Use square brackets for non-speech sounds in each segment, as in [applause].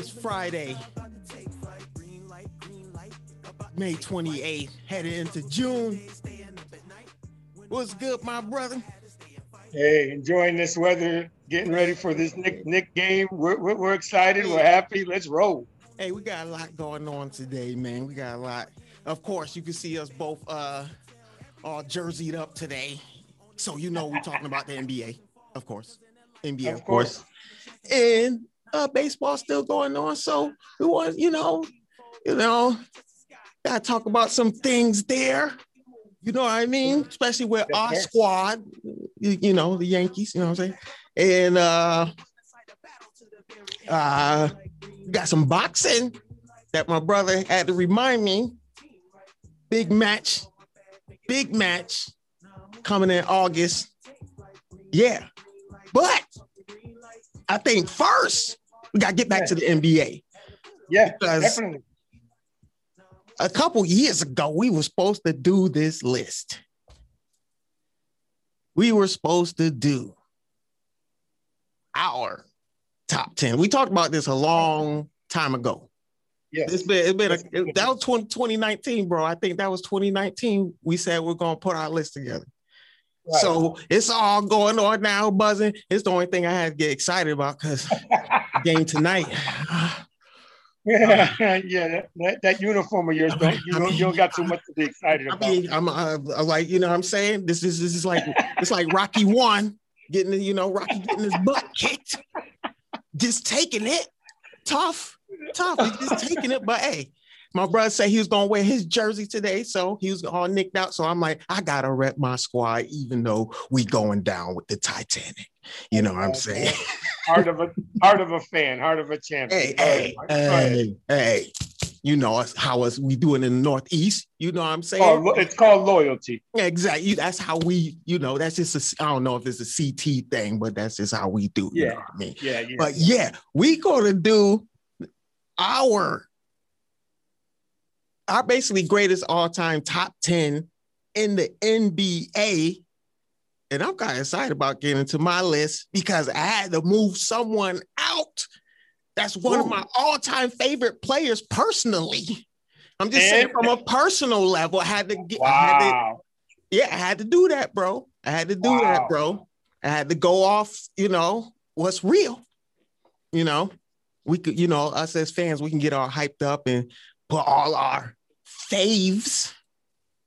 on this Friday, May 28th, headed into June. What's good, my brother? Hey, enjoying this weather, getting ready for this Knick Knick game. We're, we're, we're excited. We're happy. Let's roll. Hey, we got a lot going on today, man. We got a lot. Of course, you can see us both uh all jerseyed up today. So you know we're talking about the NBA, of course. NBA, of, Of course. course. And uh baseball still going on. So we want, you know, you know, gotta talk about some things there. You know what I mean? Especially with our squad, you, you know, the Yankees, you know what I'm saying? And uh uh got some boxing that my brother had to remind me. Big match, big match coming in August. Yeah. But I think first we got to get back to the NBA. Yeah, Because- definitely. A couple years ago, we were supposed to do this list. We were supposed to do our top 10. We talked about this a long time ago. Yes. It's been, it's been a, that was 20, 2019, bro. I think that was 2019. We said we're gonna put our list together. Right. So it's all going on now, buzzing. It's the only thing I had to get excited about because [laughs] game tonight. [laughs] yeah, yeah. That, that, uniform of yours, don't you, don't, you don't got too much to be excited about. I mean, I'm uh, uh, like, you know what I'm saying? This is this is like it's like Rocky one getting you know, Rocky getting his butt kicked, just taking it. Tough, tough. He's just taking it. But hey, my brother said he was gonna wear his jersey today, so he was all nicked out. So I'm like, I gotta rep my squad, even though we going down with the Titanic. You know what I'm saying? heart of a heart of a fan, heart of a [laughs] champion. hey, hey, Mark. Go ahead. hey, hey. You know us how us we doing in the Northeast. You know what I'm saying? Oh, it's called loyalty. Exactly. That's how we, you know, that's just a, I don't know if it's a CT thing, but that's just how we do. You Yeah. know what I mean? Yeah, yeah. But yeah, we gonna do our our basically greatest all-time top 10 in the NBA. And I'm kind of excited about getting to my list because I had to move someone out. That's one of my all-time favorite players personally. I'm just saying from a personal level, I had to get I had to wow. yeah, I had to do that, bro. I had to do Wow. that, bro. I had to go off, you know, what's real. You know, we could, you know, us as fans, we can get all hyped up and put all our faves,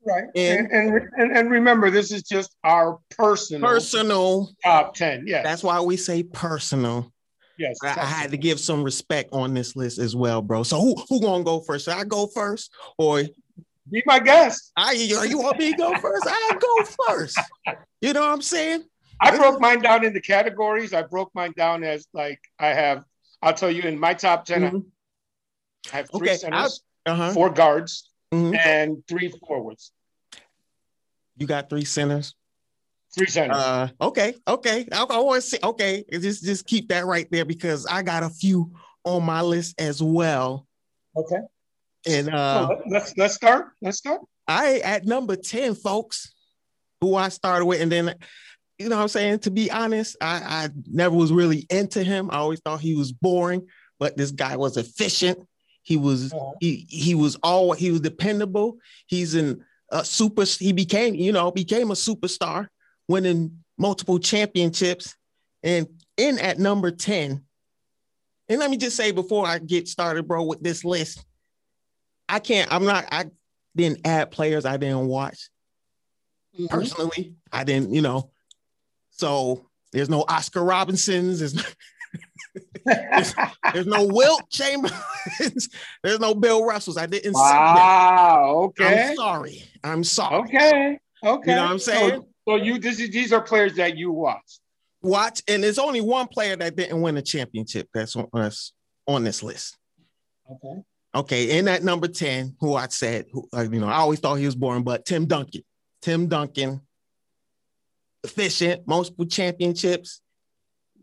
Right. And- And, and and remember, this is just our personal, personal. top ten. Yeah. That's why we say personal. yes. I, I had to give some respect on this list as well, bro. So who who gonna go first? Should I go first, or be my guest. I you, you want me to go first? I go first. You know what I'm saying? I broke mine down into categories. I broke mine down as like I have. I'll tell you in my top 10 Mhm. I have three Okay, centers, Uh huh. four guards, Mhm. and three forwards. You got three centers. Three centers. Uh, okay, okay. I, I want to say, okay, just just keep that right there because I got a few on my list as well. okay. And uh, let- let's let's start. Let's start. I at number 10, folks, who I started with, and then you know what I'm saying, to be honest, I, I never was really into him. I always thought he was boring, but this guy was efficient. He was Uh-huh. he he was all he was dependable. He's in a super he became, you know, became a superstar, winning multiple championships and in at number 10. And let me just say before I get started, bro, with this list, I can't, I'm not, I didn't add players I didn't watch mm-hmm. personally. I didn't, you know. So there's no Oscar Robinsons, there's no, [laughs] there's no Wilt Chamberlains, [laughs] there's no Bill Russells. I didn't wow. Okay. I'm sorry. I'm sorry. Okay. Okay. You know what I'm saying? So, so you this is these are players that you watch. Watch, and there's only one player that didn't win a championship that's on us on this list. Okay. Okay, in that number 10, who I said, who, uh, you know, I always thought he was boring, but Tim Duncan. Tim Duncan, efficient, multiple championships,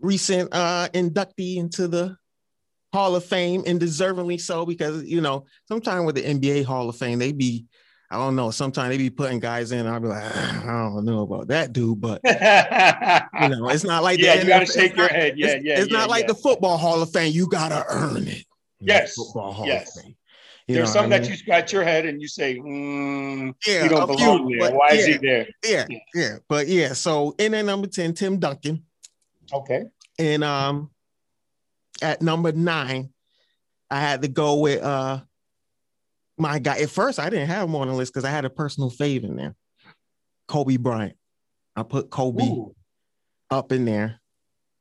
recent uh, inductee into the Hall of Fame and deservingly so because you know sometimes with the NBA Hall of Fame they be I don't know sometimes they be putting guys in I'll be like I don't know about that dude but [laughs] you know it's not like that. yeah, you got to NFL shake your head. Yeah, it's, yeah. it's yeah, not like yeah. the Football Hall of Fame you gotta earn it Yes, Football Hall yes. of Fame You There's some I that you scratch your head and you say, mm, yeah "You don't a few, there. Why is he there?" yeah Yeah. yeah but yeah so in at number 10 Tim Duncan Okay. And um at number nine, I had to go with uh my guy. At first, I didn't have him on the list because I had a personal fave in there. Kobe Bryant. I put Kobe Ooh, up in there.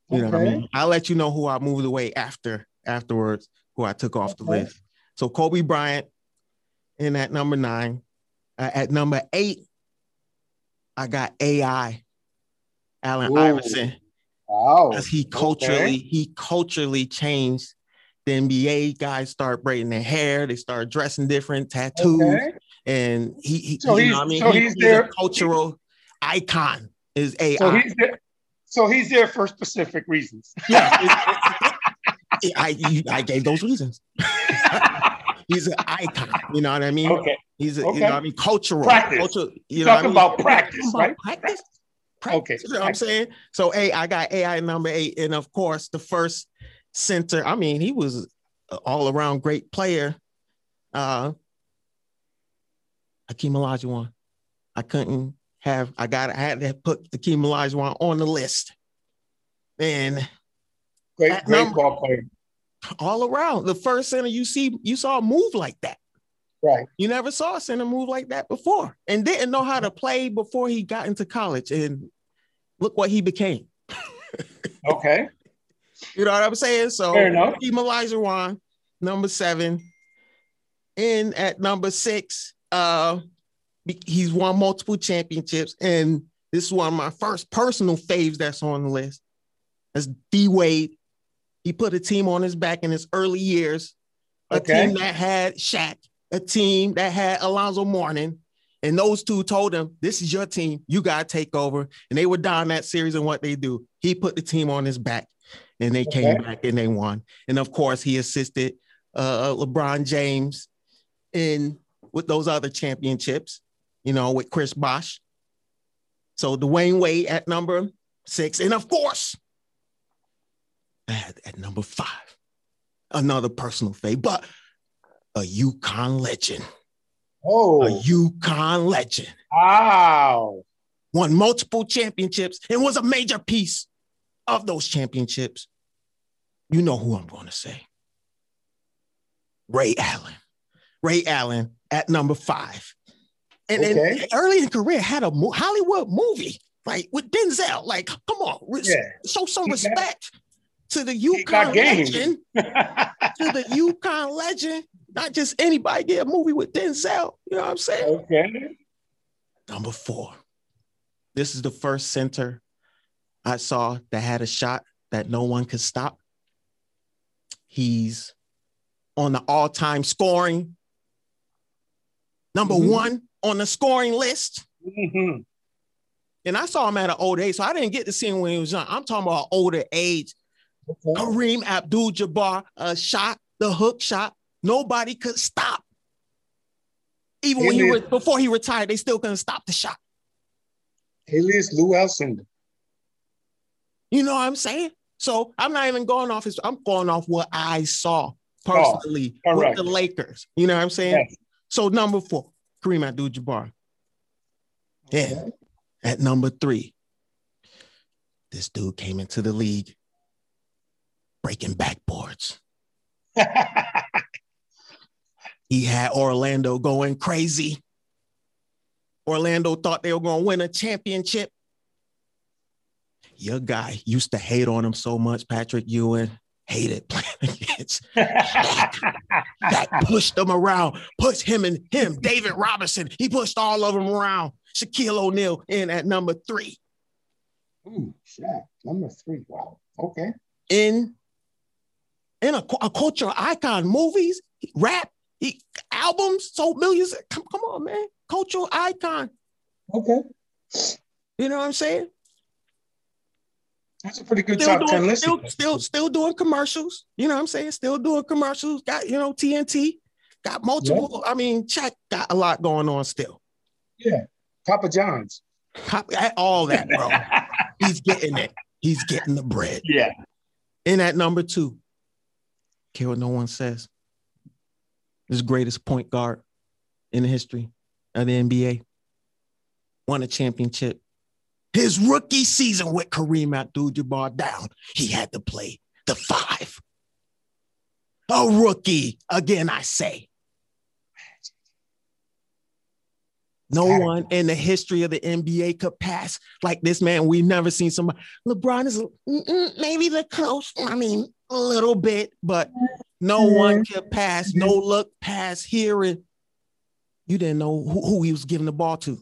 You know what I mean? I'll let you know who I moved away after afterwards, who I took off the list. So Kobe Bryant in at number nine. Uh, at number eight, I got AI, Allen Ooh. Iverson Wow. because he culturally he culturally changed the NBA. Guys start braiding their hair, they start dressing different, tattoos, Okay. and he, he So you he's- know I mean so He- he's he's there- cultural icon. Is AI? So he's there. So he's there for specific reasons. yeah, it- I you- I gave those reasons. [laughs] he's an icon. You know what I mean? Okay. He's a, you know what I mean cultural. Practice. Cultural, you know I talking about practice, Talking right? about Practice. Okay, You know what I'm saying? So, hey, I got AI number eight. And of course, the first center, I mean, he was all around great player. Uh, Akeem Olajuwon. I couldn't have, I got, I had to put Akeem Olajuwon on the list. And Great, great number- ball player. all around, the first center you see, you saw a move like that. Right. You never saw a center move like that before and didn't know how to play before he got into college. And look what he became. [laughs] Okay. You know what I'm saying? So Fair enough. Keep Olajuwon, number seven. In at number six, uh, he's won multiple championships. And this is one of my first personal faves that's on the list. That's D Wade. He put a team on his back in his early years. A Okay. team that had Shaq, a team that had Alonzo Mourning. And those two told him, This is your team. You got to take over. And they were down that series and what they do. He put the team on his back and they came Okay. back and they won. And of course, he assisted uh, LeBron James in with those other championships, you know, with Chris Bosh. So Dwyane Wade at number six. And of course, at, at number five, another personal fave, but a UConn legend, Oh, a UConn legend, wow. won multiple championships and was a major piece of those championships. You know who I'm going to say. Ray Allen. Ray Allen at number five. And then Okay. early in career had a mo- Hollywood movie, like with Denzel. Like, come on, res- Yeah. show some He got- respect to the got UConn legend. [laughs] To the UConn legend. Not just anybody get a movie with Denzel. You know what I'm saying? okay. Number four. This is the first center I saw that had a shot that no one could stop. He's on the all time scoring, number Mhm. one on the scoring list. Mhm. And I saw him at an old age, so I didn't get to see him when he was young. I'm talking about older age. Okay. Kareem Abdul Jabbar, a shot, the hook shot, nobody could stop. Even when he was before he retired, they still couldn't stop the shot. Alias Lou Alcindor. You know what I'm saying? So I'm not even going off his, I'm going off what I saw personally with the Lakers. You know what I'm saying? Yes. So number four, Kareem Abdul Jabbar. Yeah. Okay. At number three, this dude came into the league breaking backboards. [laughs] He had Orlando going crazy. Orlando thought they were going to win a championship. Your guy used to hate on him so much, Patrick Ewing. Hated playing [laughs] against. [laughs] That pushed them around, pushed him and him, David Robinson. He pushed all of them around. Shaquille O'Neal in at number three. Ooh, Shaq, number three. Wow. Okay. in in a, a cultural icon, movies, rap, he, albums, sold millions. Come, come on, man, cultural icon. Okay. You know what I'm saying? That's a pretty good Still top ten list. still, still, still doing commercials. You know what I'm saying? Still doing commercials. Got you know TNT. Got multiple. I mean, Shaq got a lot going on still. Yeah, Papa John's. Cop- eh, All that, bro. [laughs] He's getting it. He's getting the bread. Yeah, And at number two, care what no one says. This greatest point guard in the history of the NBA. Won a championship. His rookie season with Kareem Abdul-Jabbar down, he had to play the five. A rookie, again, I say. No one in the history of the NBA could pass like this man. We've never seen somebody. LeBron is maybe the close. I mean, a little bit, but no one could pass. No look pass here. And you didn't know who, who he was giving the ball to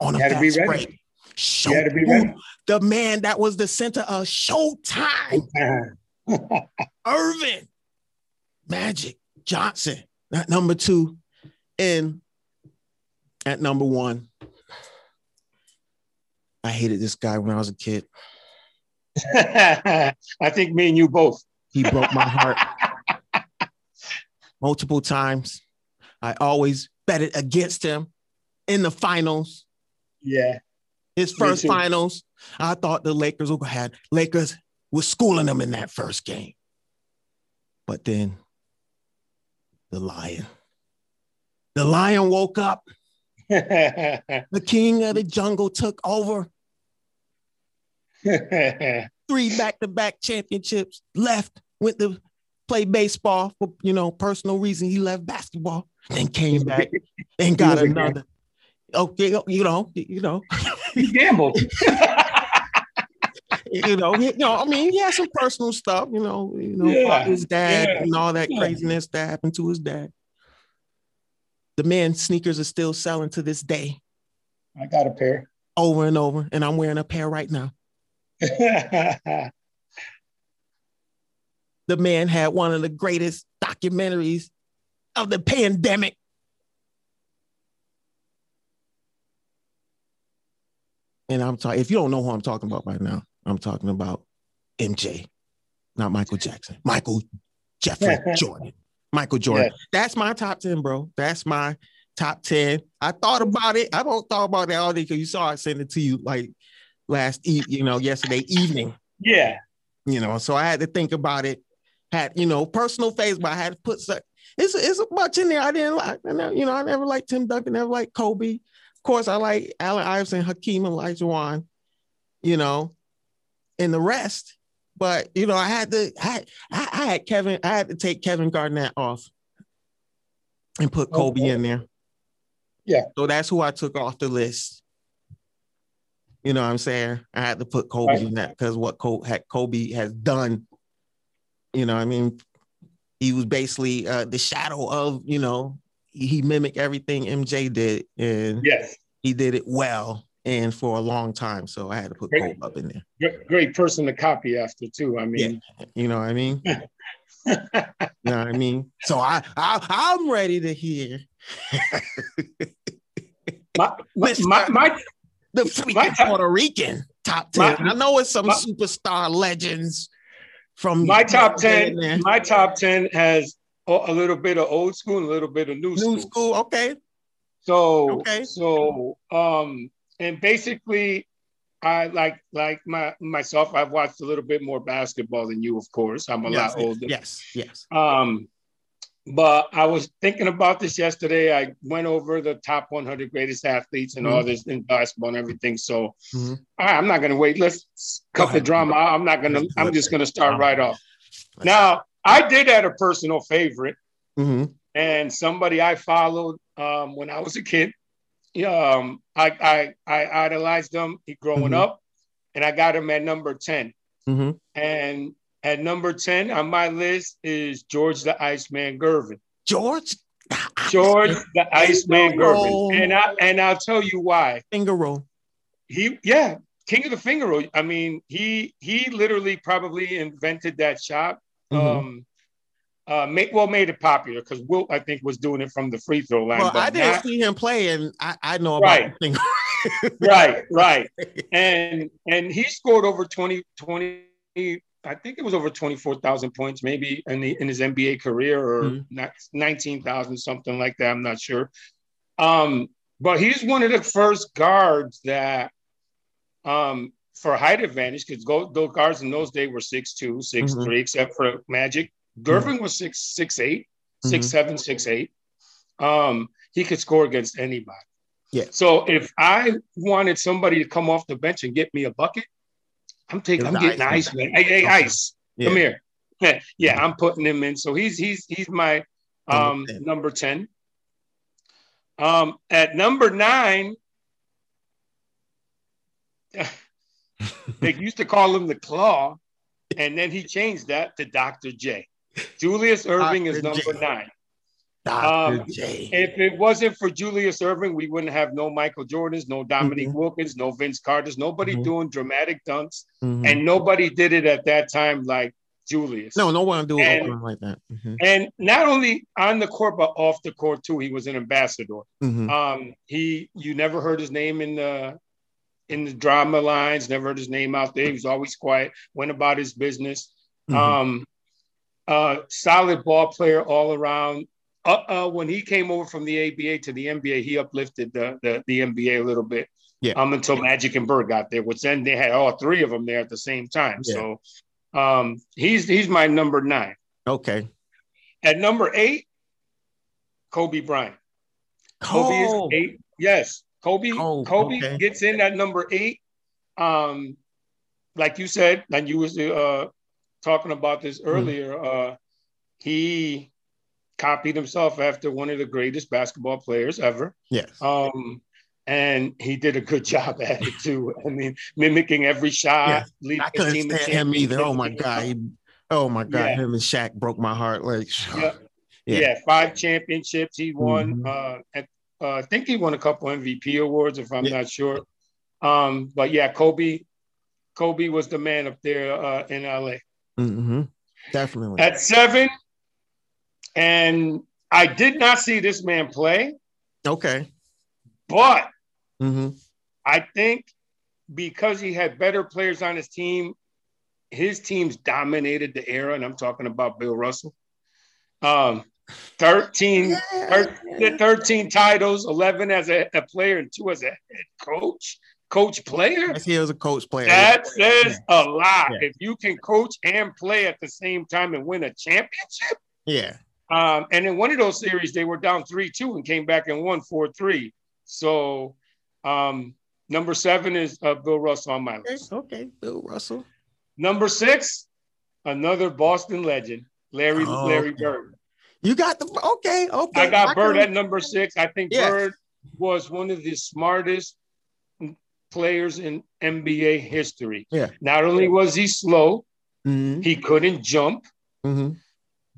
on a fast break. Show, to be ready. the man that was the center of Showtime, [laughs] Earvin, Magic Johnson, at number two, and at number one. I hated this guy when I was a kid. [laughs] I think me and you both. He broke my heart [laughs] multiple times. I always betted against him in the finals. Yeah, His first finals, I thought the Lakers would had Lakers was schooling them in that first game. But then the lion. The lion woke up. [laughs] The king of the jungle took over. [laughs] Three back-to-back championships. Left, went to play baseball for you know personal reason. He left basketball, then came back [laughs] and got another. Okay, you know, you know, [laughs] he gambled. [laughs] you know, you know. I mean, he had some personal stuff. You know, you know, Yeah, his dad yeah, and all that yeah. craziness that happened to his dad. The man sneakers are still selling to this day, I got a pair. over and over, and I'm wearing a pair right now. [laughs] The man had one of the greatest documentaries of the pandemic. And I'm talking, if you don't know who I'm talking about right now, I'm talking about MJ, not Michael Jackson, Michael Jeffrey [laughs] Jordan. Michael Jordan. Yeah. That's my top 10, bro. That's my top 10. I thought about it. I don't talk about that all day because you saw I sent it to you like last e- you know, yesterday evening Yeah. you know so i had to think about it had you know personal phase but i had to put some it's, it's a bunch in there i didn't like you know i never liked tim duncan never liked kobe of course i like allen iverson hakeem olajuwon you know and the rest but you know i had to I, I, I had kevin i had to take kevin garnett off and put kobe Okay. in there Yeah. so that's who i took off the list you know what I'm saying? I had to put Kobe Right. in that because what Kobe, has done, you know, what I mean, he was basically uh, the shadow of, you know, he, mimicked everything MJ did and yes. he did it well and for a long time. So I had to put Great. Kobe up in there. Great- person to copy after too. I mean, You know what I mean? [laughs] you know what I mean? So I, I I'm ready to hear my, my, my, my the freaking My Puerto Rican top 10. My- I know it's some my- superstar legends from my top 10 my top 10 has a little bit of old school and a little bit of new, school. New school, okay. So Okay. so um and basically I like like my myself I've watched a little bit more basketball than you of course. I'm a yes, lot older. Yes, yes. Um but I was thinking about this yesterday. I went over the top 100 greatest athletes and all this in basketball and everything. So Mhm. I- I'm not going to wait. Let's Go cut the ahead. drama. I'm not going to. I'm just going to start right off. Let's- Now I did have a personal favorite Mhm. and somebody I followed um, when I was a kid. Um, I, I I idolized them growing Mhm. up, and I got him at number ten. Mhm. And at number ten on my list is George the Iceman Gervin. George. George the Iceman. Gervin, and I and I'll tell you why. Finger roll. He yeah, King of the Finger Roll. I mean, he he literally probably invented that shot. Mhm. Um, uh, made, well, made it popular because Wilt, I think, was doing it from the free throw line. well, but I didn't not- see him play, and I, I know about Right. [laughs] right, right. [laughs] And and he scored over 20, 20 I think it was over 24,000 points, maybe in, the, in his NBA career or mm-hmm. 19,000, something like that. I'm not sure. Um, but he's one of the first guards that, um, for height advantage, because those guards in those days were 6'2, 6'3, mm-hmm. except for Magic. Gervin mm-hmm. was 6, 6'8, 6'7, 6'8. Um, he could score against anybody. Yeah. So if I wanted somebody to come off the bench and get me a bucket, I'm taking, I'm getting ice, ice man. Hey, hey, ice, yeah. come here. Yeah, yeah, I'm putting him in. So he's he's he's my um number 10. Um at number nine, they used to call him the claw, and then he changed that to Dr. J. Julius Erving Dr. is number J. nine. Um, if it wasn't for Julius Erving, we wouldn't have no Michael Jordans, no Dominique mm-hmm. Wilkins, no Vince Carter's, nobody mm-hmm. doing dramatic dunks, mm-hmm. and nobody did it at that time like Julius. No, no one doing and, like that. Mm-hmm. And not only on the court, but off the court too. He was an ambassador. Mm-hmm. Um, he, you never heard his name in the in the drama lines. Never heard his name out there. He was always quiet. Went about his business. Mm-hmm. Um, uh, solid ball player all around uh, uh, when he came over from the ABA to the NBA, he uplifted the, the, the NBA a little bit. Yeah. Um, until Magic and Bird got there, which then they had all three of them there at the same time. Yeah. So, um, he's he's my number nine. Okay. At number eight, Kobe Bryant. Kobe oh. is eight. Yes, Kobe. Oh, Kobe okay. gets in at number eight. Um, like you said, and you was uh talking about this hmm. earlier. Mm. Uh, he copied himself after one of the greatest basketball players ever. Yes. Um, and he did a good [laughs] job at it too. I mean, mimicking every shot. Yeah. I couldn't stand him either. Oh my god. He, oh my god. Yeah. Him and Shaq broke my heart. Like, [sighs] yeah. yeah. yeah. five championships. He won. Mm-hmm. Uh, uh, I think he won a couple MVP awards, if I'm yeah. not sure. Um, but yeah, Kobe. Kobe was the man up there uh, in LA. Mm-hmm. Definitely. At seven, and I did not see this man play. Okay. But mm-hmm. I think because he had better players on his team, his teams dominated the era, and I'm talking about Bill Russell. Um, 13, yeah. 13 titles, 11 as a, a, player, and two as a head coach. Coach player. I see he was a coach player. That says yeah. a lot. Yeah. If you can coach and play at the same time and win a championship. Yeah. Um, and in one of those series, they were down 3 2 and came back and won 4 3. So um, number seven is uh, Bill Russell on my list. Okay, okay. Bill Russell. Number six, another Boston legend, Larry oh, Larry okay. Bird. You got the okay, okay. I got I Bird at number six. I think yes. Bird was one of the smartest players in NBA history. Yeah. Not only was he slow, mm-hmm. he couldn't jump. Mm-hmm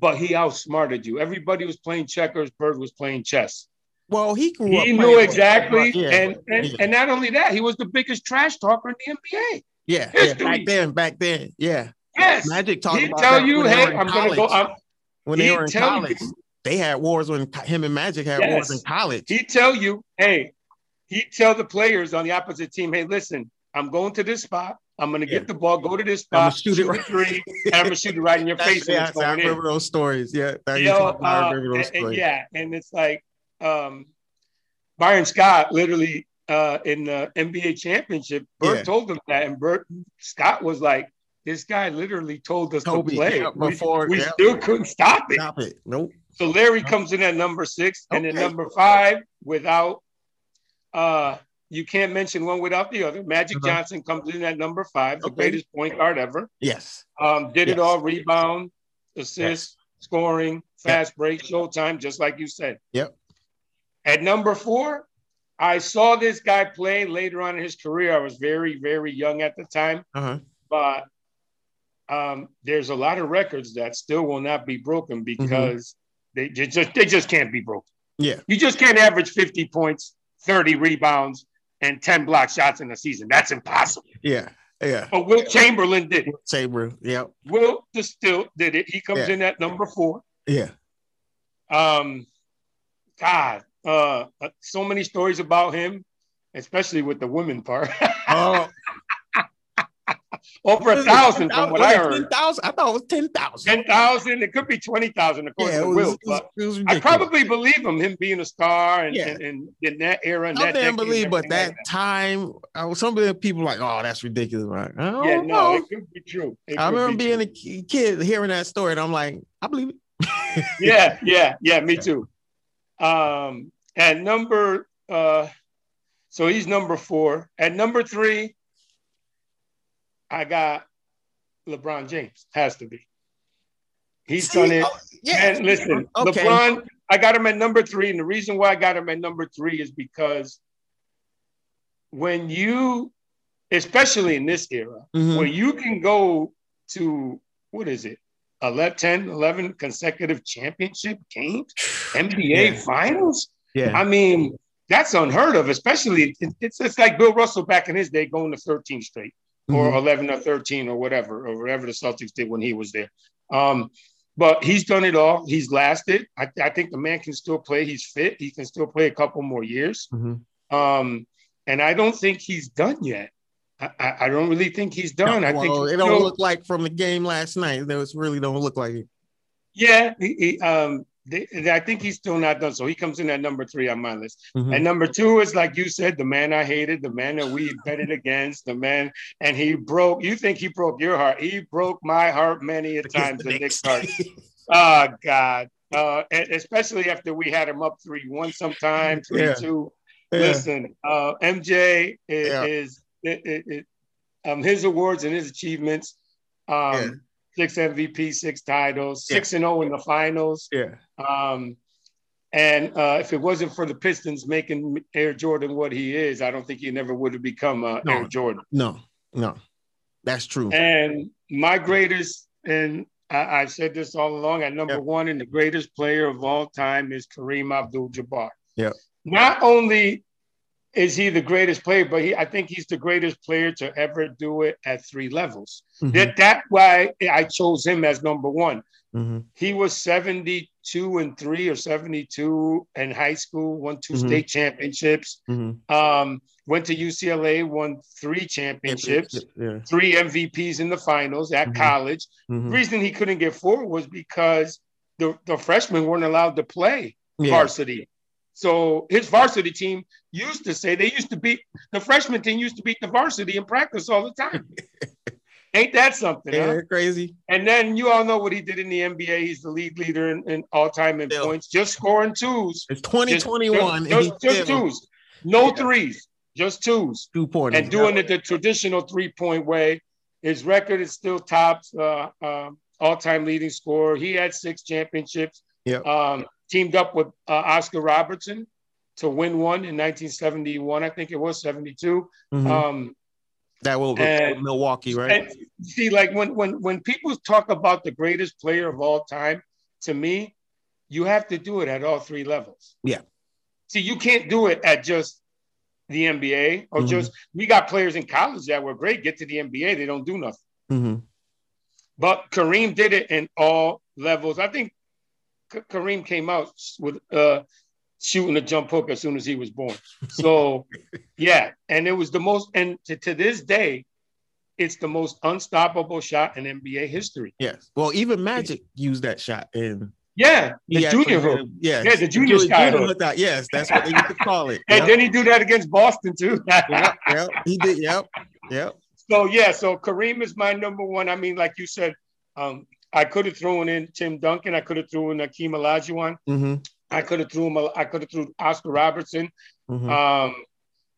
but he outsmarted you. Everybody was playing checkers, Bird was playing chess. Well, he he knew exactly, yeah, and and, yeah. and not only that, he was the biggest trash talker in the NBA. Yeah, yeah back then, back then, yeah. Yes, Magic talked about tell you, hey, I'm college. gonna go. I'm, when they were in college, you, they had wars when him and Magic had yes, wars in college. He tell you, hey, he tell the players on the opposite team, hey, listen, I'm going to this spot. I'm gonna yeah. get the ball, go to this spot, shoot, shoot it right. three, [laughs] and I'm gonna shoot it right in your face. Yeah, and I remember those stories. Yeah, you know, uh, and, and yeah, and it's like um, Byron Scott literally uh, in the NBA championship. Bird yeah. told him that, and Bert Scott was like, "This guy literally told us Kobe, to play yeah, before. We, we yeah. still couldn't stop it. Stop it. Nope." So Larry comes in at number six, okay. and then number five without uh you can't mention one without the other. Magic uh-huh. Johnson comes in at number five, the greatest point guard ever. Yes. Um, did yes. it all rebound, assist, yes. scoring, fast yep. break, showtime, just like you said. Yep. At number four, I saw this guy play later on in his career. I was very, very young at the time. Uh-huh. But um, there's a lot of records that still will not be broken mm-hmm. because mm-hmm. they just they just can't be broken. Yeah. You just can't average 50 points, 30 rebounds, and 10 block shots in a season. That's impossible. Yeah. Yeah. But Wilt Chamberlain did it. Chamberlain, yeah. Wilt still did it. He comes yeah. in at number four. Yeah. Um, God, uh, so many stories about him. especially with the women part. [laughs] Oh, Over a thousand from what I heard. Ten thousand. I thought it was ten thousand. Ten thousand. It could be twenty thousand according Yeah, it to was, Will. was, But was I probably believe him, him being a star and, Yeah. and, and in that era. And I that didn't and believe, but everything like that time, I was, some of the people like, oh, that's ridiculous. Like, I don't Yeah, no, know. it could be true. It I remember be being true. a kid hearing that story, and I'm like, I believe it. [laughs] yeah, yeah, yeah, me too. Um, at number uh so he's number four. At number three, I got LeBron James. Has to be. He's See, done it. oh, yeah. And listen, Okay. LeBron, I got him at number three. And the reason why I got him at number three is because when you, especially in this era, Mhm. where you can go to what is it 11 10 11 consecutive championship games [sighs] nba Yeah. finals Yeah. i mean that's unheard of especially it's, it's like bill russell back in his day going to 13 straight or Mhm. 11 or 13 or whatever or whatever the celtics did when he was there um but he's done it all he's lasted I, I think the man can still play he's fit he can still play a couple more years Mhm. um and i don't think he's done yet I, I don't really think he's done. I think Well, it don't look like from the game last night. It was really don't look like it. Yeah, he, he, um, they, I think he's still not done. So he comes in at number three on my list. Mhm. And number two is like you said, the man I hated, the man that we betted against, the man, and he broke. You think he broke your heart? He broke my heart many a times. The Knicks heart. Oh [laughs] God. Uh, especially after we had him up three one sometime, three Yeah. two. Yeah. Listen, uh, MJ is, Yeah. is it, it, it, um, his awards and his achievements. Um. Six MVP, six titles, six and zero in the finals. Yeah. Um, and uh, if it wasn't for the Pistons making Air Jordan what he is, I don't think he never would have become uh, No. Air Jordan. No, no, that's true. And my greatest, and I, I've said this all along, at number Yeah. one, and the greatest player of all time is Kareem Abdul-Jabbar. Yeah. Not only is he the greatest player, but he, I think he's the greatest player to ever do it at three levels. Mhm, That that's why I chose him as number one. mhm, He was 72 and three or 72 in high school, won 2 Mhm. state championships, mhm. um, went to UCLA, won three championships, Yeah. three MVPs in the finals at Mhm. college. mhm. The reason he couldn't get four was because the, the freshmen weren't allowed to play Yeah. varsity. So his varsity team used to say they used to beat the freshman team used to beat the varsity in practice all the time. [laughs] Ain't that something? huh? Yeah, crazy. And then you all know what he did in the NBA. He's the lead leader in, in all time in Still. points, just scoring twos. It's 2021 Just, and just, just twos. No Yeah. threes, just twos. two pointers. And doing it the traditional three point way. His record is still tops, uh, um, all time leading scorer. He had six championships. Yep. Um, teamed up with uh, Oscar Robertson to win one in 1971. I think it was 72. Mhm. Um, that will and- Milwaukee, right? and see, like when when when people talk about the greatest player of all time, to me, you have to do it at all three levels. Yeah. See, you can't do it at just the NBA or Mhm. just we got players in college that were great, get to the NBA, they don't do nothing. Mhm. But Kareem did it in all levels. I think K- Kareem came out with uh shooting a jump hook as soon as he was born. So [laughs] yeah, and it was the most and to, to this day, it's the most unstoppable shot in NBA history. Yes. Well, even Magic used that shot in Yeah, the he junior hook. Yes. Yeah, the junior sky hook. hook. Yes, that's what they used to call it. And Yep. then he do that against Boston too. [laughs] yep, yep, he did. Yep, yep. So yeah, so Kareem is my number one. I mean, like you said, um, I could have thrown in Tim Duncan. I could have thrown in Akeem Olajuwon. hmm I could have threw him. I could have threw Oscar Robertson. hmm Um,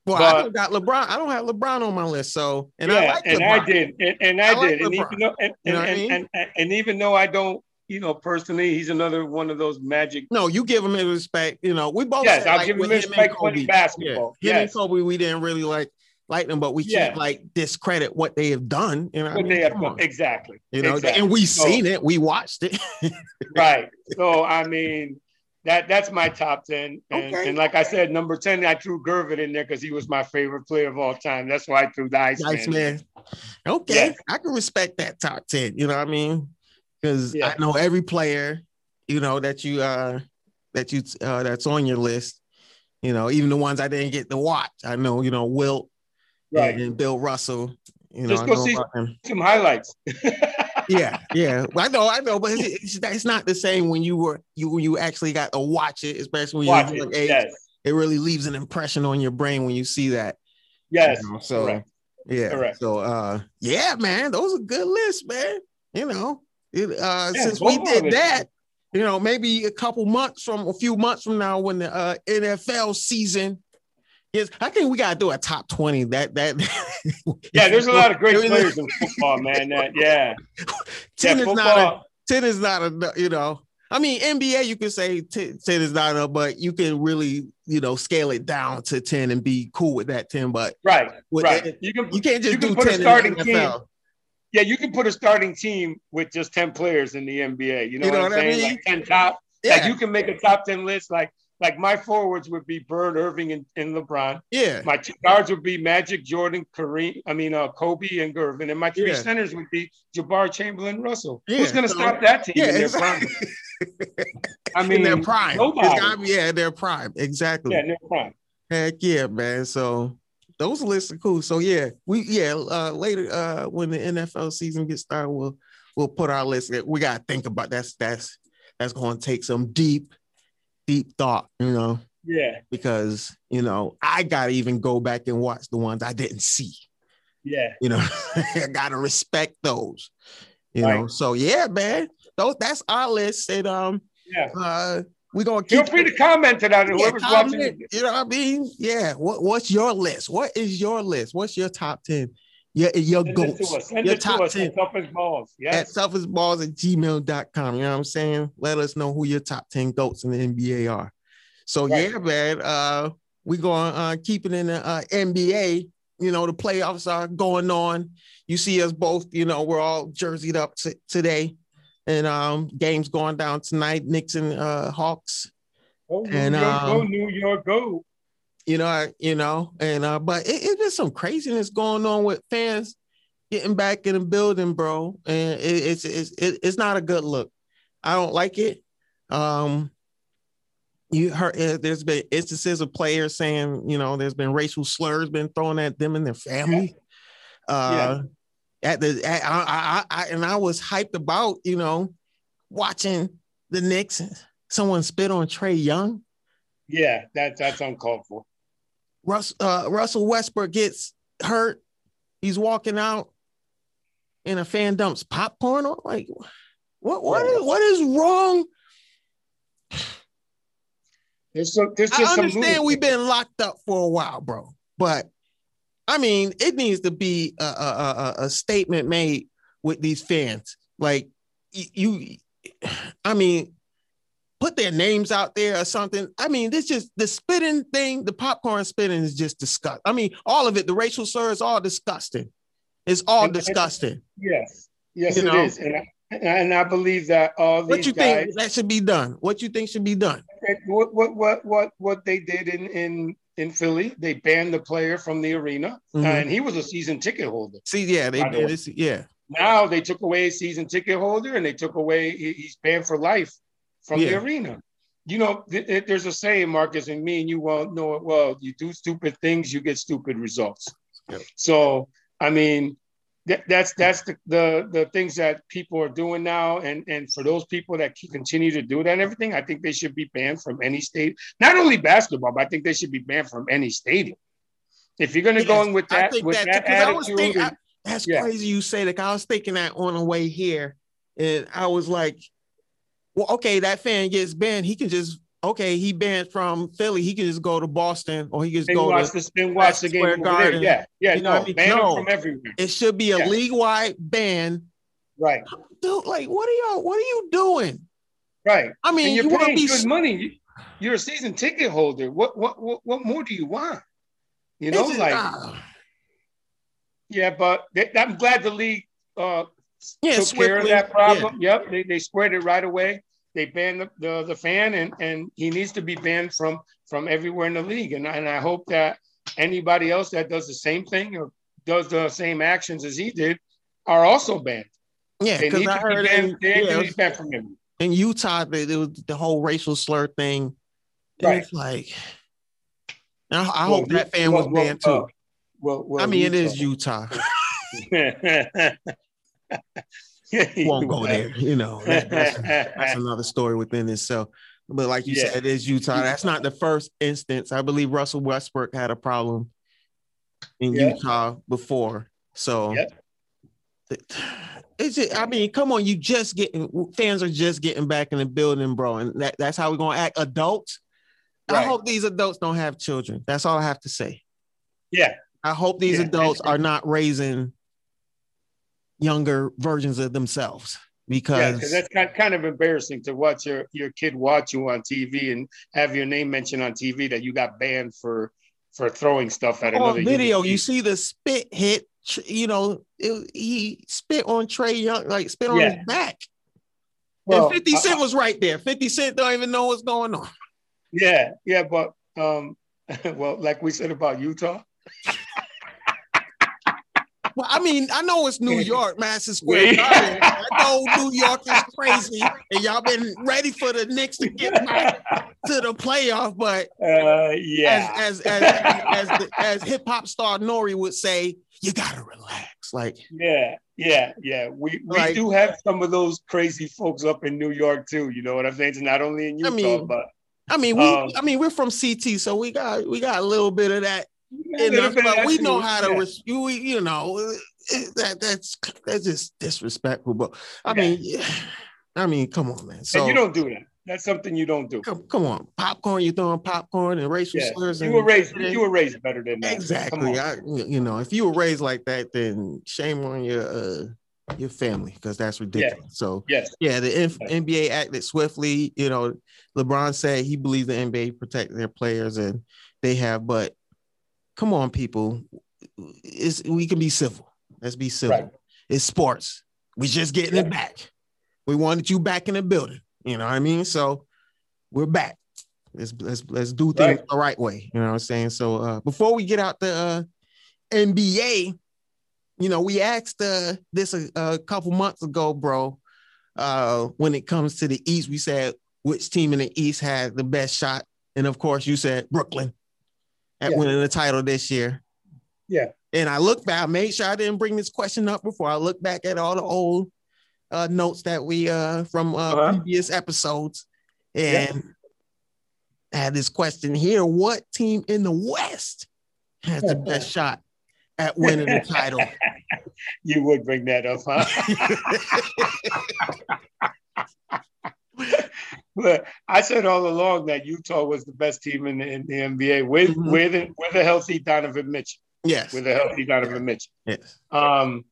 well, but- I don't got LeBron. I don't have LeBron on my list. So, and yeah, I like and LeBron. I did, and, and I, I like did, and even though, and, You know and, I mean? and, and, and even though I don't, you know, personally, he's another one of those magic. No, you give him his respect. You know, we both. Yes, I'll like, give him respect when basketball. Yeah, him and Kobe, we didn't really like like them, but we Yeah. can't like discredit what they have done. You know, what I mean? they have done. Exactly. You know, exactly. and we So- seen it, we watched it. [laughs] right. So I mean, that that's my top ten. And, Okay. and like I said, number ten, I threw Gervin in there because he was my favorite player of all time. That's why I threw the Ice nice Man. man. Okay, Yes. I can respect that top ten. You know what I mean? Because Yeah. I know every player, you know that you uh that you uh that's on your list. You know, even the ones I didn't get to watch. I know, you know, Wilt Right. and, and Bill Russell. You know, Just go know see some highlights. [laughs] yeah, yeah. I know, I know, but it's, it's, it's not the same when you were you when you actually got to watch it, especially when Watch you're it. age. Yes. It really leaves an impression on your brain when you see that. Yes. you know, so Correct. yeah. Correct. So uh yeah, man, those are good lists, man. You know, it, uh Yeah, since we did that, you know, maybe a couple months from a few months from now when the uh NFL season is, I think we gotta do a top 20. That that [laughs] Yeah, there's a lot of great players in football, man. That, [laughs] yeah. 10 yeah, is not a 10 is not enough, you know. I mean, NBA, you can say 10, 10 is not enough, but you can really, you know, scale it down to 10 and be cool with that 10. But Right. Right. You can you can't just You do put a 10 starting team. Yeah, you can put a starting team with just 10 players in the NBA. You know, You know what I'm what I saying? mean? Like 10 top. Yeah, Like you can make a top 10 list. Like like my forwards would be Bird, Erving, and, and LeBron. yeah, My two guards would be Magic, Jordan, Kareem. I mean, uh, Kobe and Gervin. And my three Yeah. centers would be Jabbar, Chamberlain, Russell. Yeah, Who's going to so- stop that team yeah, in their exactly. prime? [laughs] I in mean, their prime. nobody. Yeah, their prime. Exactly. yeah, in their prime. Heck yeah, man. So those lists are cool. So yeah, we yeah, uh later uh when the NFL season gets started, we'll we'll put our list. We gotta think about that's that's that's gonna take some deep, deep thought, you know, Yeah, because you know, I gotta even go back and watch the ones I didn't see. yeah. You know, [laughs] I gotta respect those. You know, so yeah, man. Those that's our list. And um Yeah. uh we're gonna Feel keep free to comment to that. Yeah, Whoever's comment, watching. You know what I mean? Yeah. What, what's your list? What is your list? What's your top 10? Your, your Send goats. to us. Send Your it to top us. 10. at Tough as balls. At Yes. selfishballs at gmail.com. You know what I'm saying? Let us know who your top 10 goats in the NBA are. So Right. yeah, man. Uh we're going uh keep it in the uh, NBA. You know, the playoffs are going on. You see us both, you know, we're all jerseyed up t- today. And um games going down tonight. Knicks and uh Hawks. Go New And, York, go um, New York, go. You know, I, you know, and uh, but it, it's just some craziness going on with fans getting back in the building, bro, and it, it's it's it, it's not a good look. I don't like it. Um, you heard uh, there's been instances of players saying, you know, there's been racial slurs been thrown at them and their family. Uh, at the at, I, I, I and I was hyped about, you know, watching the Knicks. Someone spit on Trae Young. Yeah, that, that's uncalled for. Russ, uh, Russell Westbrook gets hurt. He's walking out, and a fan dumps popcorn. on Like, what? What is what is wrong? There's, some, there's I understand we've been locked up for a while, bro, but I mean, it needs to be a, a, a, a statement made with these fans. Like, you, I mean, put their names out there or something. I mean, this just the spitting thing, the popcorn spitting is just disgusting. I mean, all of it, the racial slur is all disgusting. It's all And- and- disgusting. Yes, yes, You it is, know? and I, and I believe that all What you guys, think that should be done? What you think should be done? what, what, what, what, what they did in in in Philly, they banned the player from the arena, Mhm. and he was a season ticket holder. See, yeah, they the did Yeah, Now they took away his season ticket holder, and they took away he- he's banned for life from the arena. You know, th- th- there's a saying, Marcus, and me and you well know it well. You do stupid things, you get stupid results. Yep. So, I mean, th- that's that's the, the the things that people are doing now, and and for those people that continue to do that and everything, I think they should be banned from any state. Not only basketball, but I think they should be banned from any stadium. If you're going to go in with I that, think with that, that, because I was attitude, thinking, I- that's Yeah. crazy you say that. 'cause I was thinking that on the way here, and I was like, well, okay, that fan gets banned. He can just okay, he banned from Philly. He can just go to Boston, or he can just and go watch to. the and watch the Madison game Square Garden. Yeah, yeah, You know no, what I mean? ban No. from everywhere. It should be a Yeah. league wide ban. Right, Dude, like, what are y'all? What are you doing? right. I mean, and you you're to paying be good money. You, you're a season ticket holder. What, what, what, what more do you want? You know, it's like, ah. yeah, but they, I'm glad the league uh, yeah, took care of that problem. Yep, they, they squared it right away. They banned the, the, the fan, and, and he needs to be banned from from everywhere in the league. And, and I hope that anybody else that does the same thing or does the same actions as he did are also banned. Yeah, They because I heard banned. in, They yeah, be banned from him. in Utah, the, it was the whole racial slur thing. Right. It's like, I, I well, hope that fan well, was banned too. Uh, well, well, I mean, it is Utah. [laughs] [laughs] [laughs] won't go there. [laughs] You know, that, that's, that's, [laughs] another story within itself. But like you yeah. said, it is Utah. That's not the first instance. I believe Russell Westbrook had a problem in yeah. Utah before. So yep. it's just, I mean, come on, you just getting fans are just getting back in the building, bro. And that, that's how we're gonna act. Adults. Right. I hope these adults don't have children. That's all I have to say. Yeah. I hope these yeah. adults are not raising younger versions of themselves because yeah, that's kind of embarrassing to watch your, your kid watch you on TV and have your name mentioned on TV that you got banned for for throwing stuff at another video. You see the spit hit, you know, it, he spit on Trae Young, like spit on yeah. his back. Well, and 50 Cent was right there. 50 Cent don't even know what's going on. Yeah, yeah, but um, [laughs] well, like we said about Utah, well, I mean, I know it's New York, Madison Square Garden. I know New York is crazy, and y'all been ready for the Knicks to get to the playoff. But [laughs] uh, yeah, as as as as, as hip hop star Nori would say, you gotta relax. Like yeah, yeah, yeah. We we like, do have some of those crazy folks up in New York too. You know what I'm saying? It's not only in Utah, I mean, but I mean, we um, I mean, we're from CT, so we got we got a little bit of that enough, but we know how to, res- you, you know, that that's that's just disrespectful. But I mean, I mean, come on, man. So and you don't do that. That's something you don't do. Come, come on, popcorn. You're throwing popcorn and racial yeah. slurs. You were raised. You were raised better than that. Exactly. I, you know, if you were raised like that, then shame on your uh, your family because that's ridiculous. Yeah. So yes. yeah, the N- NBA acted swiftly. You know, LeBron said he believes the NBA protect their players, and they have. But come on, people, it's, we can be civil. Let's be civil. Right. It's sports. We just getting yeah. it back. We wanted you back in the building. You know what I mean? So we're back. Let's let's let's do things right. the right way. You know what I'm saying? So uh, before we get out the uh, NBA, you know, we asked uh, this a, a couple months ago, bro. Uh, when it comes to the East, we said which team in the East had the best shot, and of course, you said Brooklyn at yeah. winning the title this year. Yeah. And I look back, I made sure I didn't bring this question up before. I look back at all the old uh, notes that we uh from uh, uh-huh. previous episodes and yeah. had this question here. What team in the West has the [laughs] best shot at winning the title? [laughs] You would bring that up, huh? [laughs] [laughs] but I said all along that Utah was the best team in the, in the NBA with mm-hmm. with with a healthy Donovan Mitchell. Yes, with a healthy Donovan Mitchell. Yes. Um,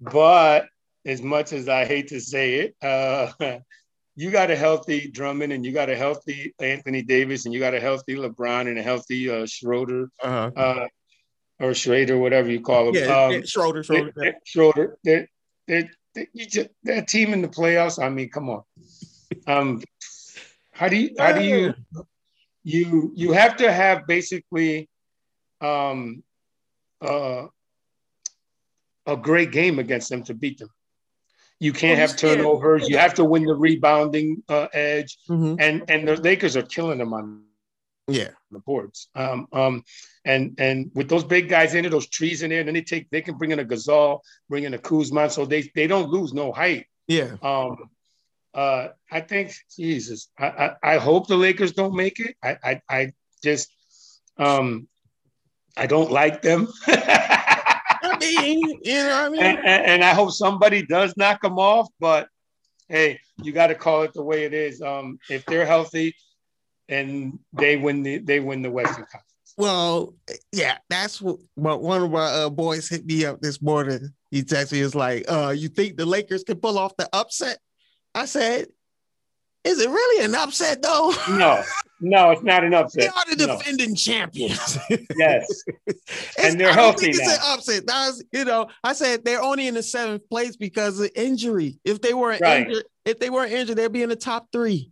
but as much as I hate to say it, uh, [laughs] you got a healthy Drummond and you got a healthy Anthony Davis and you got a healthy LeBron and a healthy uh, Schroeder. Uh-huh. Uh, or Schrader, whatever you call him. Yeah, um, Schroeder, Schroeder. They're, Schroeder. They're, they're, they're, just, that team in the playoffs. I mean, come on. Um, how do you how do you you you have to have basically um, uh, a great game against them to beat them. You can't have turnovers. You have to win the rebounding uh, edge, mm-hmm. and and the Lakers are killing them on yeah the boards. Um, um, and and with those big guys in there, those trees in there, then they take they can bring in a Gasol, bring in a Kuzma, so they they don't lose no height. Yeah. Um, uh, I think Jesus. I, I, I hope the Lakers don't make it. I I, I just um, I don't like them. [laughs] I mean, you know what I mean. And, and, and, I hope somebody does knock them off. But hey, you got to call it the way it is. Um, if they're healthy, and they win the they win the Western Conference. Well, yeah, that's what, one of our uh, boys hit me up this morning. He texted me, "Is like, uh, you think the Lakers can pull off the upset?" I said, is it really an upset though? No, no, it's not an upset. They are the defending no. champions. [laughs] yes, and they're I healthy now. It's an upset. Was, you know, I said they're only in the seventh place because of injury. If they weren't right. injured, if they weren't injured, they'd be in the top three.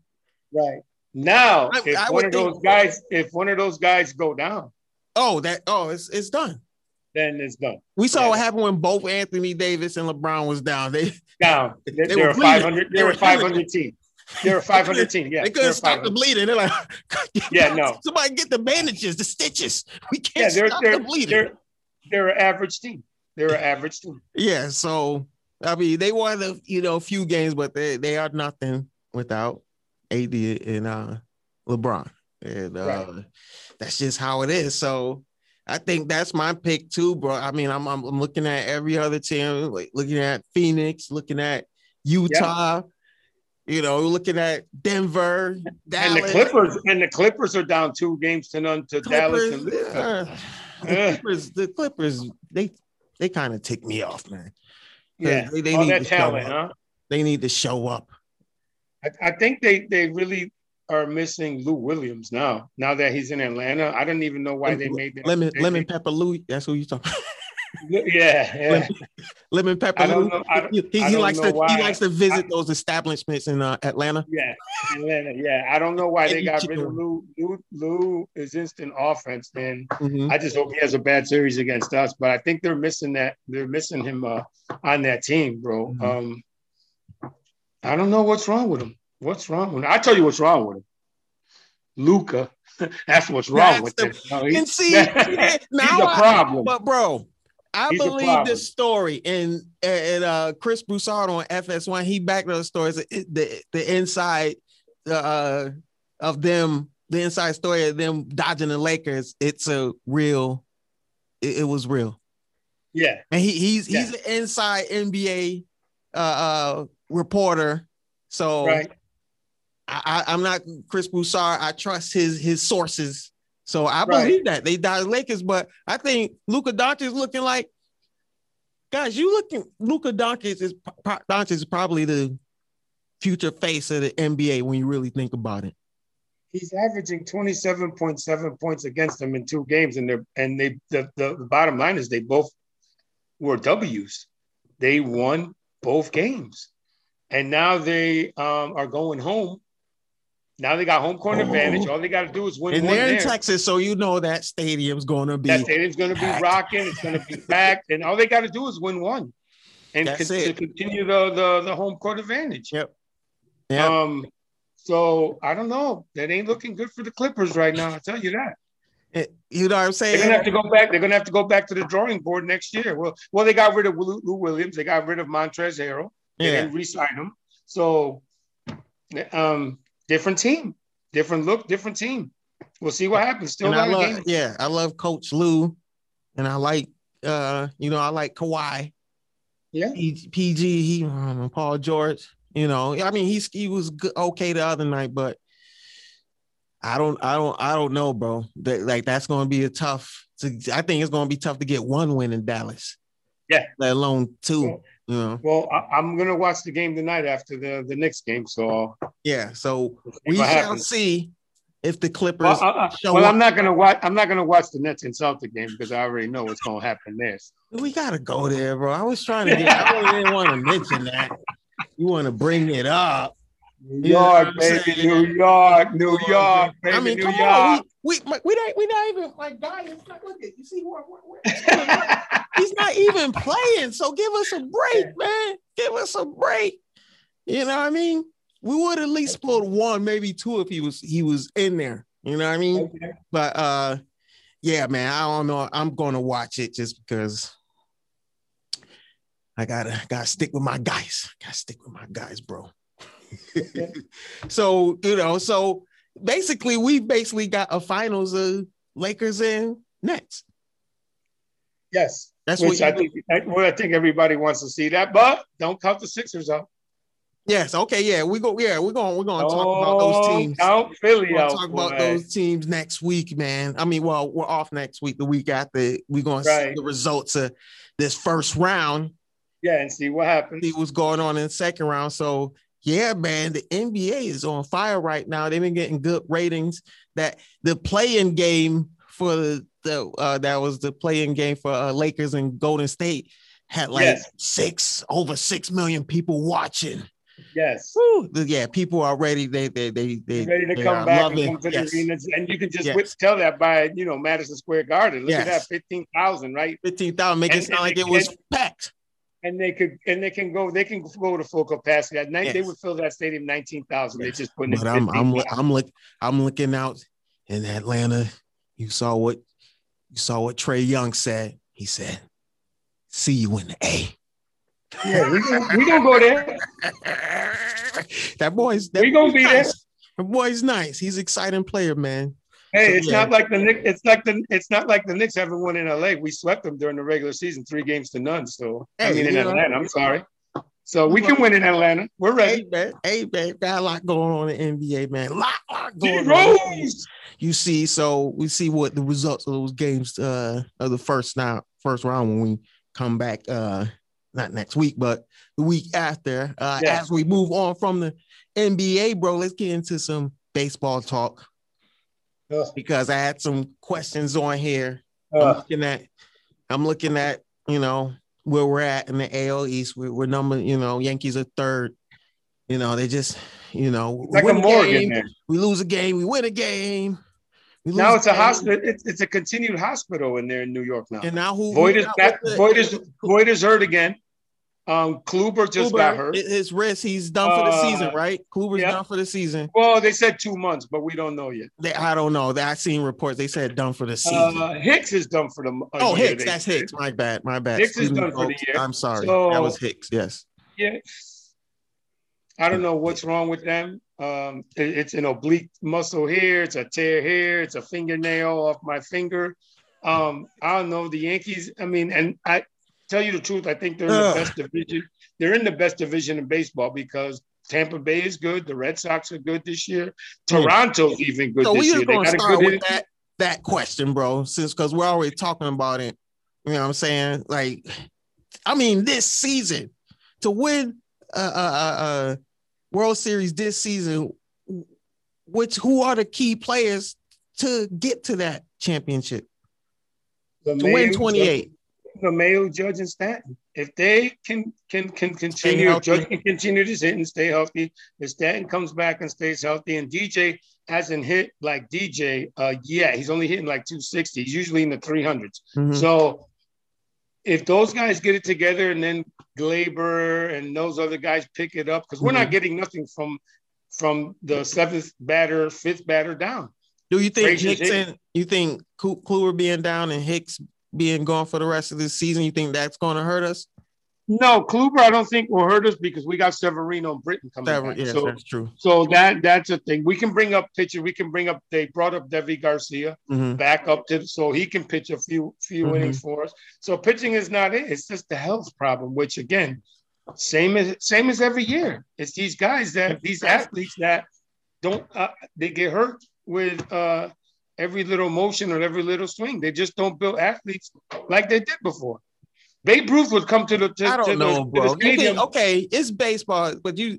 Right now, I, if I one of those guys, if one of those guys go down, oh, that oh, it's it's done then it's done. We saw yeah. what happened when both Anthony Davis and LeBron was down. They down. They, they, were five hundred. They, they were five hundred team. They were 500 team. Yeah, they couldn't stop the bleeding. They're like, [laughs] yeah, no. Somebody get the bandages, the stitches. We can't yeah, they're, stop they're, the bleeding. They're, they're an average team. They're an average team. Yeah, so I mean, they won a you know few games, but they they are nothing without AD and uh, LeBron, and uh, right. that's just how it is. So I think that's my pick too, bro. I mean, I'm I'm, I'm looking at every other team, like looking at Phoenix, looking at Utah. You know, looking at Denver, Dallas. and the Clippers, and the Clippers are down two games to none to Clippers, Dallas. And uh, the Clippers, the Clippers, they they kind of tick me off, man. Yeah, they, they all that talent, huh? They need to show up. I, I, think they they really are missing Lou Williams now. Now that he's in Atlanta, I don't even know why they made that. Lemon Lemon Pepper Lou. That's who you talking. yeah, yeah. Lemon, lemon Pepper. I don't know, I, he, he, he likes to why. he likes to visit those establishments in uh, Atlanta. Yeah, Atlanta. Yeah, I don't know why they got rid of Lou. Lou, Lou is instant offense. And mm-hmm. I just hope he has a bad series against us. But I think they're missing that. They're missing him uh, on that team, bro. Mm-hmm. Um, I don't know what's wrong with him. What's wrong with him? I tell you what's wrong with him. Luka. [laughs] That's what's wrong That's with the, him. No, and see, [laughs] now a problem. I, but bro, I he's believe this story, and and uh, Chris Broussard on FS1, he backed up the story. The the inside uh, of them, the inside story of them dodging the Lakers. It's a real. It, it was real. Yeah, and he he's yeah. he's an inside NBA uh, uh, reporter. So right. I, am not Chris Broussard. I trust his his sources. So I right. believe that they died Lakers, but I think Luka Doncic is looking like guys. You looking Luka Doncic is Doncic is probably the future face of the NBA when you really think about it. He's averaging 27.7 points against them in two games, and they're and they the, the bottom line is they both were W's. They won both games, and now they um, are going home now they got home court oh. advantage. All they got to do is win. And they're in there. Texas, so you know that stadium's going to be. That stadium's going to be rocking. It's going to be packed, and all they got to do is win one, and con- to continue the, the the home court advantage. Yep. Yeah. Um. So I don't know. That ain't looking good for the Clippers right now. I tell you that. It, you know what I'm saying? They're gonna have to go back. They're gonna have to go back to the drawing board next year. Well, well, they got rid of Lou, Lou Williams. They got rid of Montrezl Harrell. They yeah. didn't re-sign him. So, um, different team, different look, different team. We'll see what happens. Still a love, Yeah, I love Coach Lou, and I like uh, you know, I like Kawhi. Yeah, PG, he um, Paul George. You know, I mean, he's he was good, okay the other night, but I don't, I don't, I don't know, bro. That like that's going to be a tough. To, I think it's going to be tough to get one win in Dallas. Yeah, let alone two. Yeah. Well, I, am gonna watch the game tonight after the the next game. So yeah, so we shall happens. see if the Clippers. Well, uh, well I'm not gonna watch. I'm not gonna watch the Nets and Celtic game because I already know what's gonna happen there. We gotta go there, bro. I was trying to get. I really didn't want to [laughs] mention that. You want to bring it up. New York, baby, New York, New York, baby, I mean, New come York. On. We, we, we, not, we not even like guys. Look at you see where, where, where [laughs] he's not even playing. So give us a break, man. Give us a break. You know what I mean? We would at least pulled one, maybe two if he was he was in there. You know what I mean? Okay. But uh yeah, man, I don't know. I'm gonna watch it just because I gotta gotta stick with my guys. Gotta stick with my guys, bro. [laughs] so you know, so basically we basically got a finals of Lakers and Nets. Yes. That's Which what I think. Well, I think everybody wants to see that, but don't count the Sixers out. Yes. Okay. Yeah. We go. Yeah. We're going. We're going to talk oh, about those teams. Count Philly we're out. Talk boy. about those teams next week, man. I mean, well, we're off next week. The week after, we're going to see the results of this first round. Yeah, and see what happens. See what's going on in the second round. So yeah, man, the NBA is on fire right now. They've been getting good ratings. That the playing game for the the uh, that was the playing game for uh, Lakers and Golden State had like yes. six over six million people watching. Yes. Woo, yeah, people are ready. They they they they ready to they come back and come to yes. the arenas, and you can just yes. tell that by you know Madison Square Garden. Look yes. at that, fifteen thousand, right? Fifteen thousand, make and, it sound like it was packed. And they could and they can go they can go to full capacity at night. Yes. They would fill that stadium nineteen thousand. They just put in. But I'm I'm I'm look I'm looking out in Atlanta. You saw what you saw what Trae Young said. He said, "See you in the A." Yeah, we gonna, we gonna go there. [laughs] that boy's that We gonna boy's be there. nice. That boy's nice. He's an exciting player, man. Hey, So, it's yeah. not like the Knicks. It's like the it's not like the Knicks haven't won in LA. We swept them during the regular season, three games to none. So I mean, in you know. Atlanta. I'm sorry. So we can win in Atlanta. We're ready. Hey man, hey man, got a lot going on in the NBA, man. Lot, lot D going on. You see, so we see what the results of those games uh of the first now first round when we come back uh not next week, but the week after. Uh Yeah. as we move on from the NBA, bro, let's get into some baseball talk Because I had some questions on here. I'm Uh, looking at I'm looking at, you know, where we're at in the AL East. We're, we're number, you know, Yankees are third. You know, they just, you know, like a morgue game, we lose a game, we win a game. We Now it's a game. hospital. It's, it's a continued hospital in there in New York now. And now who? Voit is back. Voit is Voit is hurt again. Um, Kluber just Kluber, got hurt. His wrist, he's done for the Uh, season, right? Kluber's yeah. done for the season. Well, they said two months, but we don't know yet. They, I don't know. I've seen reports. They said done for the season. Uh, Hicks is done for the. a oh, Hicks. That's. Hicks. My bad. My bad. Hicks is Excuse me, done for the year. I'm sorry. So- that was Hicks. Yes. Yeah. I don't know what's wrong with them. Um, it- it's an oblique muscle here, it's a tear here, it's a fingernail off my finger. Um, I don't know. The Yankees, I mean, and I tell you the truth, I think they're in the best division. They're in the best division in baseball because Tampa Bay is good, the Red Sox are good this year, Toronto's even good So this year. They gonna a start good with hit- that that question, bro. Since because we're already talking about it. You know what I'm saying? Like, I mean, this season to win a, a, a, a World Series this season, which who are the key players to get to that championship the to win 28? The Mayo, Judge, and Stanton. If they can can can continue. Judge can continue to hit and stay healthy. If Stanton comes back and stays healthy, and DJ hasn't hit like DJ, uh, yeah, he's only hitting like 260. He's usually in the 300s. Mhm. So if those guys get it together, and then Gleyber and those other guys pick it up, because we're not Mhm. getting nothing from from the seventh batter, fifth batter down. Do you think Frazier's Hicks hit. and you think Klu- Kluber being down and Hicks being gone for the rest of the season? You think that's going to hurt us? No, Kluber, I don't think will hurt us because we got Severino and Britton coming That, back. so that's true. So that that's a thing. We can bring up pitcher. We can bring up. They brought up Deivi Garcia Mhm. back up to so he can pitch a few few Mhm. innings for us. So pitching is not it. It's just the health problem, which again, same as same as every year. It's these guys that these athletes that don't uh, they get hurt with uh, every little motion or every little swing. They just don't build athletes like they did before. Babe Ruth would come to the to, I don't the- know, the bro. Stadium. okay, it's baseball, but you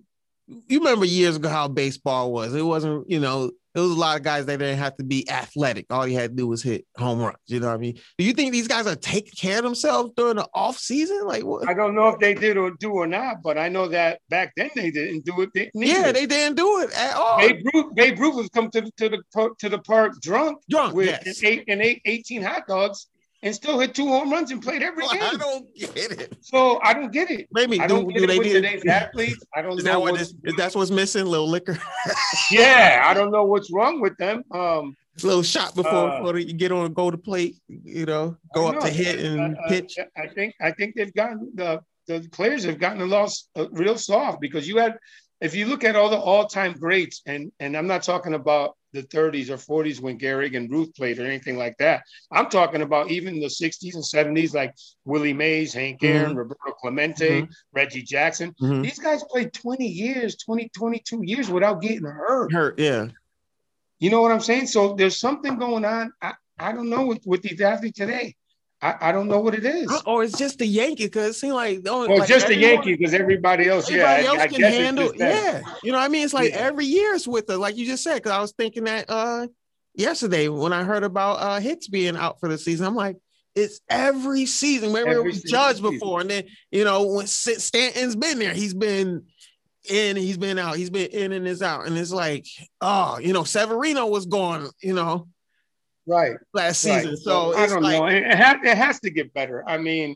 you remember years ago how baseball was. It wasn't, you know, there was a lot of guys that didn't have to be athletic. All you had to do was hit home runs. You know what I mean? Do you think these guys are taking care of themselves during the off season? Like what? I don't know if they did or do or not, but I know that back then they didn't do it. Yeah, they didn't do it at all. Babe Ruth, Babe Ruth was come to the to the to the park drunk Drunk, with yes. eight and eight, 18 hot dogs and still hit two home runs and played every Well, I don't get it. So I don't get it. Maybe I do, don't get do it they with need today's athletes. I don't Is know that what what's, is, is that's what's missing? little liquor, [laughs] yeah, I don't know what's wrong with them. Um, little shot before, Uh, before you get on a go to plate. You know, go I up to hit and Uh, uh, pitch. I think I think they've gotten the the players have gotten a loss uh, real soft because you had if you look at all the all time greats and and I'm not talking about the 30s or 40s when Gehrig and Ruth played or anything like that. I'm talking about even the 60s and 70s like Willie Mays, Hank Aaron, Roberto Clemente, Mhm. Reggie Jackson. Mhm. These guys played 20 years, 20 22 years without getting hurt. Hurt, yeah. You know what I'm saying? So there's something going on. I, I don't know with, with these athletes today. I, I don't know what it is. Or it's just the Yankee because it seems like the only Well, like just the everyone- Yankee because everybody else, Everybody yeah, else I, can handle, yeah. You know what I mean? It's like Yeah. every year it's with us, like you just said. Because I was thinking that uh yesterday when I heard about uh Hicks being out for the season, I'm like, it's every season. Maybe Every it was season. before, and then you know when Stanton's been there, he's been in, he's been out, he's been in and is out, and it's like, oh, you know, Severino was gone, you know, Right. last right. season. So I don't like, know. It, it, has, it has to get better. I mean,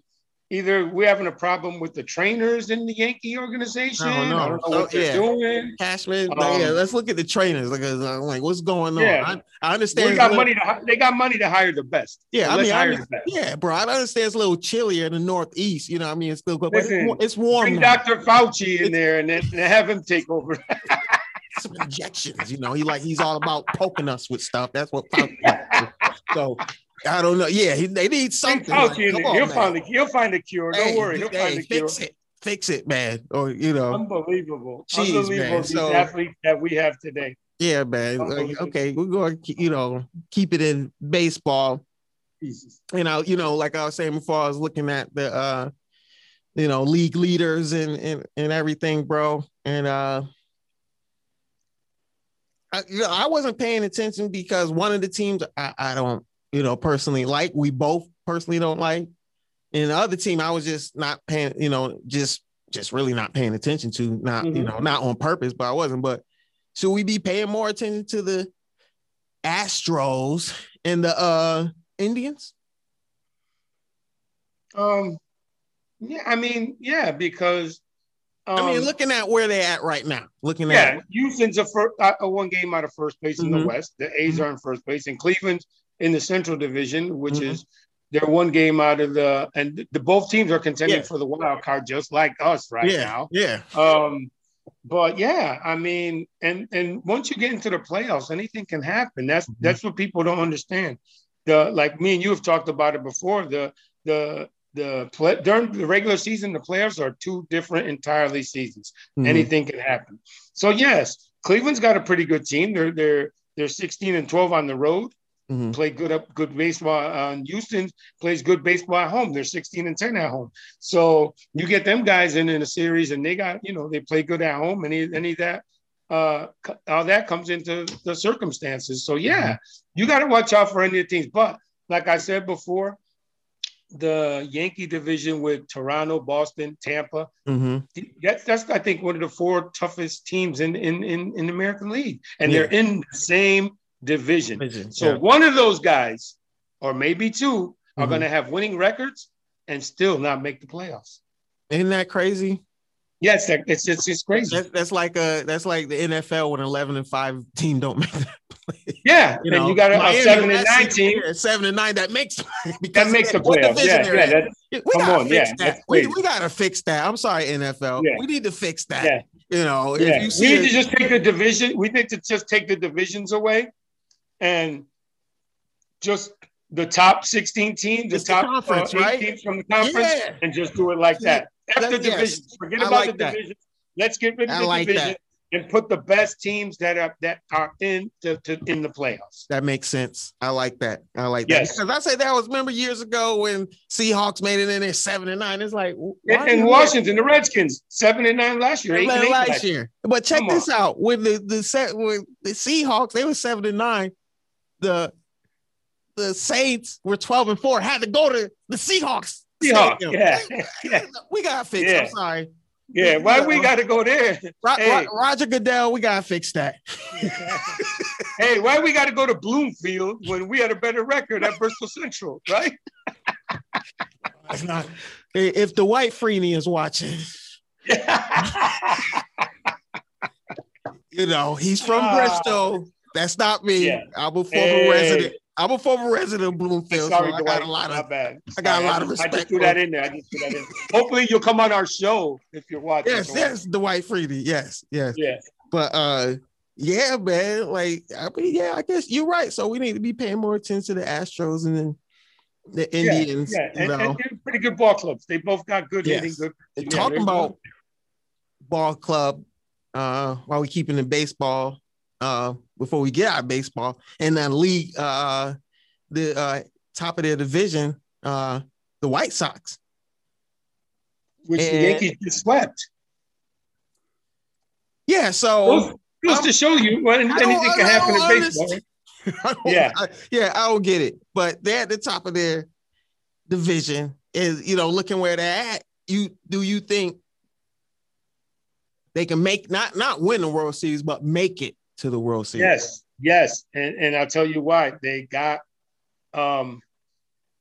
either we're having a problem with the trainers in the Yankee organization. I don't know. I don't know So, what they're yeah. doing. Cashman, Um, yeah, let's look at the trainers. Like, uh, like what's going on? Yeah. I, I understand. We got it's a money to they got money to hire the best. Yeah, So I mean, I mean- Yeah, bro. I understand it's a little chillier in the northeast. You know, what I mean, it's still good, but it's, Listen, wa- it's warm. Bring now. Dr. Fauci in It's- there and then and have him take over. [laughs] Some injections. You know, he like he's all about poking us with stuff. That's what. [laughs] So I don't know. Yeah, he, they need something. Like, come on, he'll man. find the he'll find a cure. Don't Hey, worry, he'll hey, find cure. fix it, fix it, man. Or you know, Unbelievable. Unbelievable man. these So- athletes that we have today. yeah, man. Like, okay, we're going to you know keep it in baseball. Jesus. you know, you know, like I was saying before, I was looking at the uh, you know, league leaders and and and everything, bro. And uh I, you know, I wasn't paying attention because one of the teams I, I don't, you know, personally like, we both personally don't like. And the other team, I was just not paying, you know, just just really not paying attention to, not, you Mhm. know, not on purpose, but I wasn't. But should we be paying more attention to the Astros and the uh Indians? Um yeah, I mean, yeah, because um, I mean, looking at where they're at right now, looking yeah, at Houston's a, fir- uh, a one game out of first place in the Mhm. West. The A's are in first place, and Cleveland's in the Central Division, which Mhm. is they're one game out of the and the both teams are contending Yeah. for the wild card, just like us right yeah, now. yeah, Um, but yeah, I mean, and and once you get into the playoffs, anything can happen. That's Mhm. that's what people don't understand. The like me and you have talked about it before. The the the play, during the regular season, the playoffs are two different entirely seasons. Mhm. Anything can happen. So yes, Cleveland's got a pretty good team. They're they're they're 16 and 12 on the road. Mhm. Play good up good baseball. Uh, and Houston plays good baseball at home. They're 16 and 10 at home. So you get them guys in in a series, and they got you know they play good at home. Any any of that uh all that comes into the circumstances. So yeah, you got to watch out for any of the teams. But like I said before, the Yankee division with Toronto, Boston, Tampa, Mhm. that's that's I think one of the four toughest teams in in in, in the American League, and Yeah. they're in the same division. Vision, So yeah. one of those guys, or maybe two, are Mhm. going to have winning records and still not make the playoffs. isn't that crazy? Yes, that, it's it's it's crazy. That's, that's like uh that's like the NFL when eleven and five team don't [laughs] make the play. yeah, You know, you got a, a Miami seven and nine team seven and nine that makes [laughs] because that makes the playoffs. Yeah, yeah, that, we come gotta on, fix yeah, that. We, we gotta fix that. I'm sorry, NFL. Yeah. We need to fix that. yeah, You know, yeah. if you We see need to just take the division. We need to just take the divisions away, and just the top sixteen teams, the It's the top conference, uh, right? teams from the conference, Yeah. and just do it like that. After That- yes. forget I about like the that. divisions. Let's get rid of I the like division that. and put the best teams that are that are in to, to in the playoffs. that makes sense. I like that. I like Yes. that. Because I say that was remember years ago when Seahawks made it in there seven and nine. It's like And, and Washington, the Redskins, seven and nine last year, eight and eight last last year. year. But check Come this out: when the the set with the Seahawks, they were seven and nine. The the Saints were twelve and four. Had to go to the Seahawks. Seahawks, yeah, [laughs] yeah, we gotta fix. Yeah. I'm sorry, yeah. Why we got to go there? Ro- Hey. Ro- Roger Goodell. We gotta fix that. [laughs] hey, why we got to go to Bloomfield when we had a better record at Bristol Central, right? [laughs] It's not. If the White Freeney is watching, you know he's from Ah. Bristol. That's not me. Yeah. I'm a former Hey. resident. I'm a former resident of Bloomfield. Sorry, so I got a lot of. bad. I got a lot of just- I just threw that in there. I just threw that in. Hopefully, you'll come on our show if you're watching. Yes, yes, the White Freeney. Yes, yes. Yeah. But uh, yeah, man. Like I mean, yeah, I guess you're right. So we need to be paying more attention to the Astros and then the Indians. Yeah, you and, know, and they're pretty good ball clubs. They both got good Yes. hitting, good. And yeah, talking about ball club, uh, while we keeping in baseball, uh, before we get out of baseball, and then league, uh, the uh top of their division, uh, the White Sox. which the Yankees just swept. Yeah, so Goes, goes to show you when anything can happen in baseball. understand. [laughs] I don't- Yeah. I- yeah, I don't get it. But they're at the top of their division. Is you know, looking where they're at, you do you think they can make not not win the World Series, but make it to the World Series? Yes, yes, and and I'll tell you why they got. Um,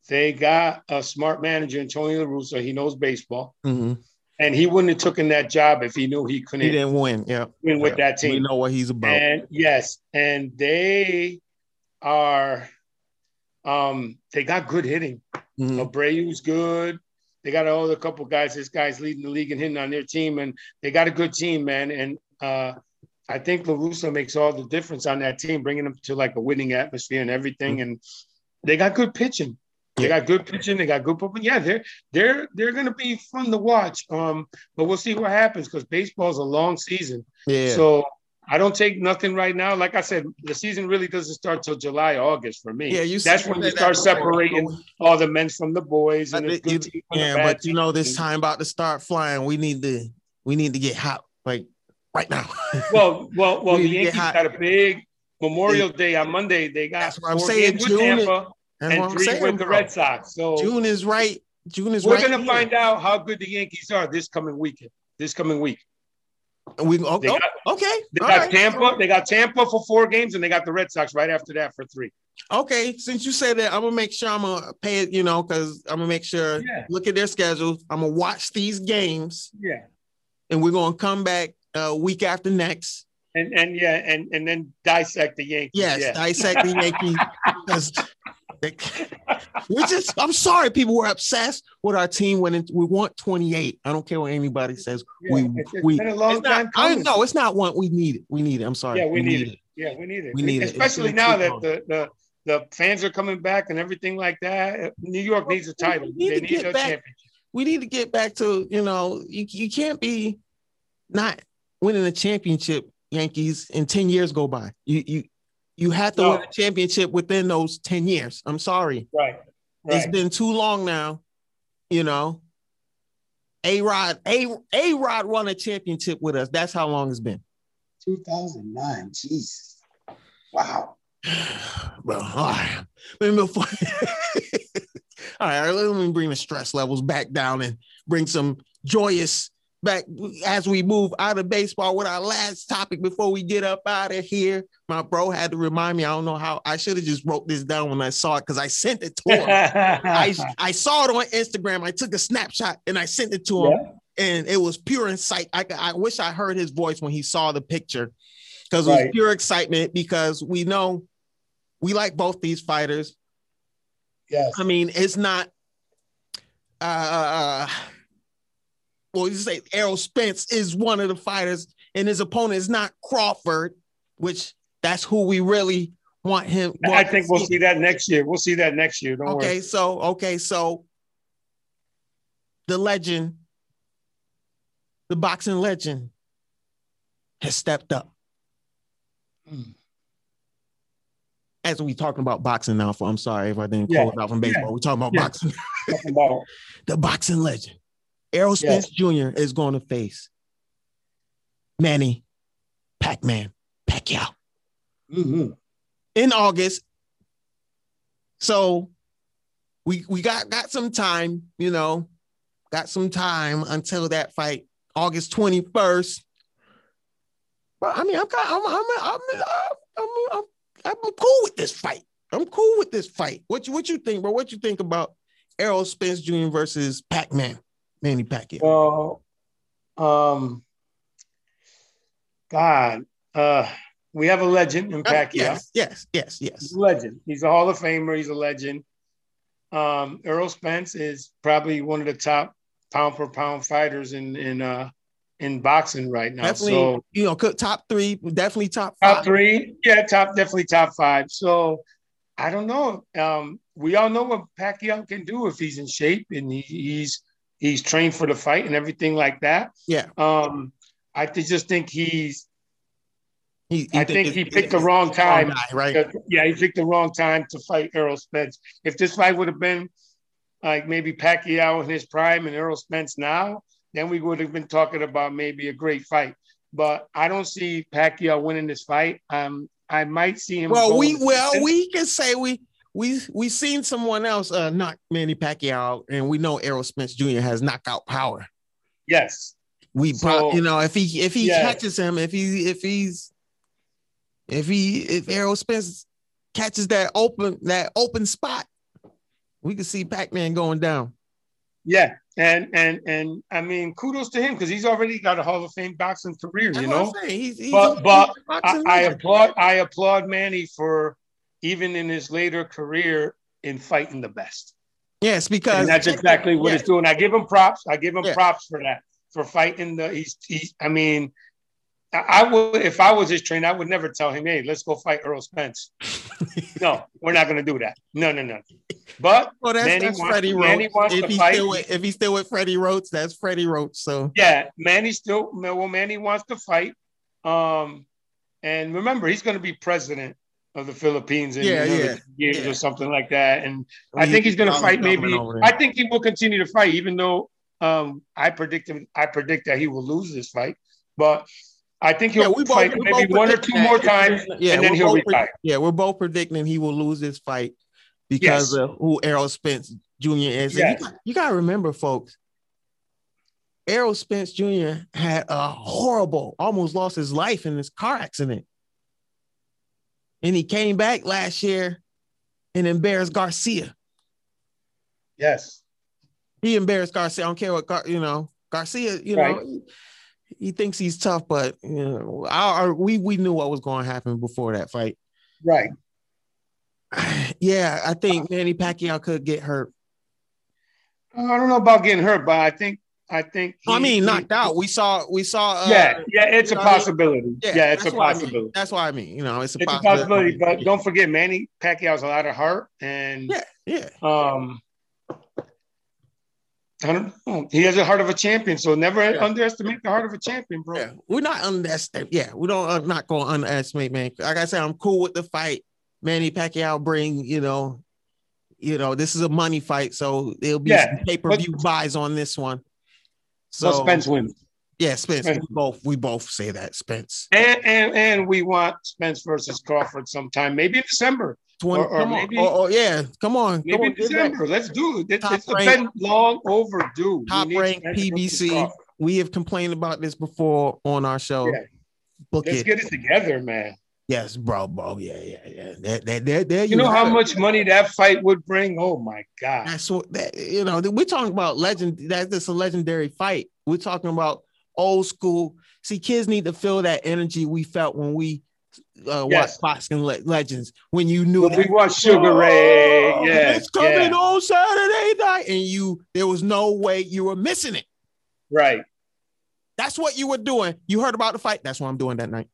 they got a smart manager, Antonio La Russa. He knows baseball. Mhm. And he wouldn't have taken that job if he knew he couldn't He didn't win. Yeah. win with Yeah. that team. We know what he's about. And yes, and they are um they got good hitting. Mhm. Abreu's good. They got all the couple guys. This guy's leading the league and hitting on their team, and they got a good team, man. And uh, I think Larusso makes all the difference on that team, bringing them to like a winning atmosphere and everything. And they got good pitching. They got good pitching. They got good. But yeah, they're they're they're gonna be fun to watch. Um, but we'll see what happens because baseball's a long season. Yeah. So I don't take nothing right now. Like I said, the season really doesn't start till July, August for me. yeah, you That's when you start separating all the men from the boys and it- good you- team from the Yeah, but you know this time about to start flying. We need to we need to get hot like right now. [laughs] Well, well, well. We The need to get Yankees got a big Memorial Day on Monday. They got That's what I'm four saying, games June with is- Tampa and three saying, with the bro. Red Sox. So June is right. June is right. we're right. gonna here. find out how good the Yankees are this coming weekend. This coming week, And we oh, They oh, got- okay. they all got right. Tampa. They got Tampa for four games, and they got the Red Sox right after that for three. Okay, since you said that, I'm gonna make sure I'm gonna pay it. You know, because I'm gonna make sure Yeah. look at their schedules. I'm gonna watch these games, Yeah. and we're gonna come back uh, week after next. And and yeah, and and then dissect the Yankees. Yes, Yeah. dissect the Yankees because [laughs] we just. I'm sorry, people were obsessed with our team when we want 28. I don't care what anybody says. Yeah, we it's- it's we been a long it's not- time I coming. know it's not one we need it. We need it. I'm sorry. Yeah, we need it. Yeah, we need it. We need it. Especially been now that long. the, the the fans are coming back and everything like that. New York needs a title. We need They to need get a back- championship. we need to get back to you know you, you can't be not winning a championship yankees and 10 years go by you you you have to No. win a championship within those 10 years i'm sorry Right. it's Right. been too long now you know A-Rod a A-Rod won a championship with us that's how long it's been 2009. Jesus. Wow. [sighs] Bro, all right. Let me before- [laughs] all right, let me bring the stress levels back down and bring some joyous back as we move out of baseball with our last topic before we get up out of here. My bro had to remind me. I don't know how I should have just wrote this down when I saw it because I sent it to him. I, [laughs] I saw it on Instagram. I took a snapshot and I sent it to him, and it was pure insight. I, I wish I heard his voice when he saw the picture because it was Right. pure excitement because we know we like both these fighters. Yes. I mean, it's not. Uh, well, you say Errol Spence is one of the fighters, and his opponent is not Crawford, which that's who we really want him. I want to think we'll see. see that next year. We'll see that next year. Don't Okay, worry. so okay, so the legend, the boxing legend, has stepped up. Mm. As we talking about boxing now, for I'm sorry if I didn't Yeah, it out from baseball. We're talking about yeah. boxing. [laughs] The boxing legend, Errol Spence Jr. is going to face Manny Pac-Man Pacquiao Mhm. in August. So we we got got some time, you know, got some time until that fight, August 21st. But I mean, I'm I'm I'm I'm I'm, I'm, I'm, I'm cool with this fight. I'm cool with this fight. What you what you think, bro? What you think about Errol Spence Jr. versus Pac-Man, Manny Pacquiao? Well, um, God, uh, we have a legend in Pacquiao. Yes, yes, yes, yes. legend. He's a Hall of Famer. He's a legend. Um, Earl Spence is probably one of the top pound for pound fighters in in uh in boxing right now. Definitely, So you know, top three, definitely top five. top three, yeah, top definitely top five. So I don't know. Um, we all know what Pacquiao can do if he's in shape and he, he's he's trained for the fight and everything like that. Yeah. Um, I just think he's. He, I think he picked the wrong time. guy, right? Yeah, he picked the wrong time to fight Errol Spence. If this fight would have been like maybe Pacquiao in his prime and Errol Spence now, then we would have been talking about maybe a great fight. But I don't see Pacquiao winning this fight. Um, I might see him. Well, we well we can say we we we seen someone else uh knock Manny Pacquiao, and we know Errol Spence Jr. has knockout power. yes, We So- pro- you know if he if he Yeah. catches him, if he if he's if he if Errol Spence catches that open that open spot, We could see Pac-Man going down. Yeah, and and and I mean, kudos to him because he's already got a Hall of Fame boxing career. You know. He's, he's, but but I, I applaud I applaud Manny for even in his later career in fighting the best. Yes, because And that's exactly what yeah. he's doing. I give him props. I give him Yeah. props for that for fighting the. He's he's. I mean, I, I would if I was his trainer, I would never tell him, "Hey, let's go fight Earl Spence." [laughs] no, we're not going to do that. No, no, no. But Well, that's, Manny that's wants- Freddie Manny wants If to he's fight. still with, if he's still with Freddie Roach, that's Freddie Roach. So yeah, Manny still well, Manny wants to fight. Um, and remember, he's going to be president of the Philippines in Yeah, another yeah, years yeah. or something like that. And I think he's going to fight. Maybe I think he will continue to fight, even though um, I predict him. I predict that he will lose this fight, but I think he'll Yeah, we both- fight we maybe both one or predict two that. more times, Yeah, and then we're he'll both pre- retire. yeah, we're both predicting he will lose this fight because Yes. of who Errol Spence Jr. is. And Yes. You, got, you gotta remember, folks. Errol Spence Jr. had a horrible, almost lost his life in this car accident. And he came back last year and embarrassed Garcia. Yes, He embarrassed Garcia. I don't care what Gar, you know. Garcia, you Right. know, he, he thinks he's tough, but you know, our, we we knew what was going to happen before that fight. right. [sighs] yeah, I think Manny Pacquiao could get hurt. I don't know about getting hurt, but I think I think. I he- mean, he- knocked out. We saw, we saw. Uh, yeah, yeah, it's a you I mean? possibility. Yeah, it's a that's what I mean. possibility. That's what I mean. You know, it's a It's a possibility. possibility, but don't forget, Manny Pacquiao's a lot of heart, and Yeah, yeah. um, I don't know. He has a heart of a champion, so never Yeah. underestimate the heart of a champion, bro. Yeah, we're not underestimate. Yeah, we don't. I'm not going to underestimate, man. Like I said, I'm cool with the fight. Manny Pacquiao bring, you know, you know, this is a money fight, so there'll be Yeah, pay per view buys on this one. So So Spence wins, yeah, Spence. Spence. We both we both say that Spence. and and and we want Spence versus Crawford sometime, maybe in December, 20, Or- or come on. maybe- Oh, oh, yeah, come on. Come maybe on in give that- December. Let's do it. It's, Top it's rank- been long overdue. Top need rank PBC. We have complained about this before on our show. Yeah. Book Let's it. get it together, man. Yes, bro, bro. Yeah, yeah, yeah. That, that, that, there You know how it. much money that fight would bring? Oh my god! That's what that you know. We're talking about legend. That's just a legendary fight. We're talking about old school. See, kids need to feel that energy we felt when we uh, Yes. watched boxing le- legends. When you knew When we watched Sugar Ray, "Oh, yeah, it's coming yeah. on Saturday night, and you there was no way you were missing it. right. That's what you were doing. You heard about the fight. That's what I'm doing that night.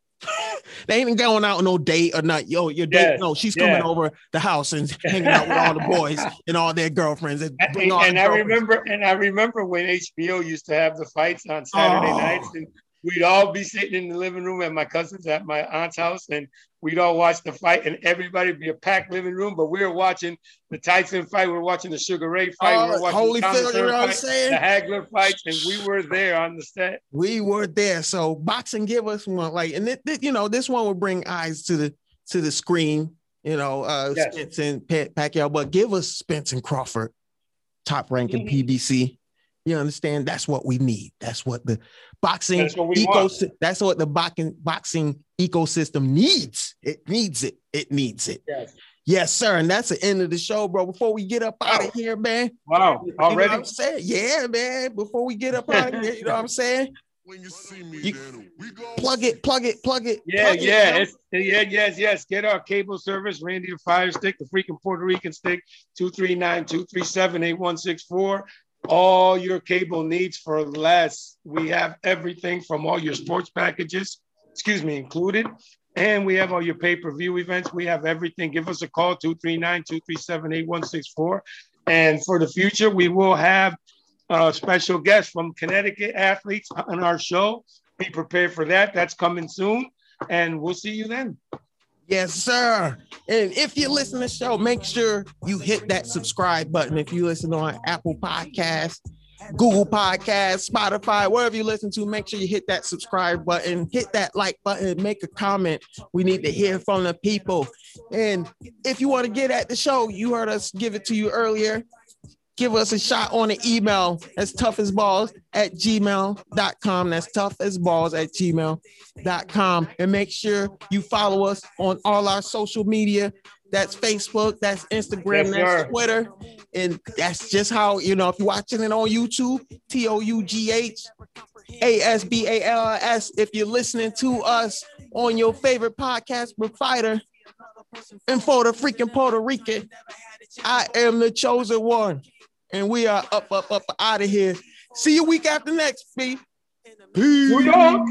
They ain't going out on no date or not. Yo, your date. No, she's yeah. coming over the house and [laughs] hanging out with all the boys and all their girlfriends. And, And, and I girlfriends. remember, and I remember when HBO used to have the fights on Saturday Oh. nights, and we'd all be sitting in the living room at my cousin's at my aunt's house, and we'd all watch the fight, and everybody would be a packed living room, but we were watching the Tyson fight, we were watching the Sugar Ray fight, we Oh, were watching Holy the Phil, you know what I'm fight, saying? the Hagler fights, and we were there on the set. we were there. So boxing give us one like, and it, it- you know, this one will bring eyes to the to the screen. You know, uh, Yes. Spence and Pat, Pacquiao, but give us Spence and Crawford, top ranking Mhm. PBC. You understand? That's what we need. That's what the boxing That's what ecosystem. That's what the boxing boxing ecosystem needs. It needs it. It needs it. Yes. Yes, sir. And that's the end of the show, bro. Before we get up out of here, man. Wow, You know what already? I'm saying? Yeah, man. Before we get up out of here, you know what I'm saying? When you see me, You- we go. Plug it, plug it, plug it. Yeah, plug yeah, bro. it's, yeah, yes, yes. Get our cable service, Randy the Fire Stick, the freaking Puerto Rican stick, 239-237-8164. All your cable needs for less. We have everything from all your sports packages, excuse me, included. And we have all your pay-per-view events. We have everything. Give us a call, 239-237-8164. And for the future, we will have uh, special guests from Connecticut athletes on our show. Be prepared for that. That's coming soon. And we'll see you then. Yes, sir. And if you listen to the show, make sure you hit that subscribe button. If you listen on Apple Podcasts, Google Podcasts, Spotify, wherever you listen to, make sure you hit that subscribe button, hit that like button, make a comment. We need to hear from the people. And if you want to get at the show, you heard us give it to you earlier. Give us a shot on the email. That's tough as balls at gmail.com. That's tough as balls at gmail.com. And make sure you follow us on all our social media. that's Facebook, that's Instagram, Yes, that's. Twitter. And that's just how, you know, if you're watching it on YouTube, T O U G H A S B A L S. If you're listening to us on your favorite podcast provider, and for the freaking Puerto Rican, I am the chosen one. And we are up, up, up out of here. See you week after next, B. New York.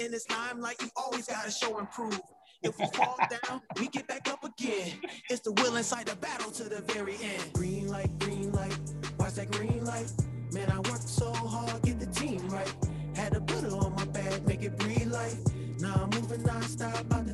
In this limelight, you always gotta show and prove. If we fall [laughs] down, we get back up again. It's the will inside the battle to the very end. Green light, green light, watch that green light. Man, I worked so hard, get the team right. Had to put it on my back, make it breathe life. Now I'm moving non-stop, about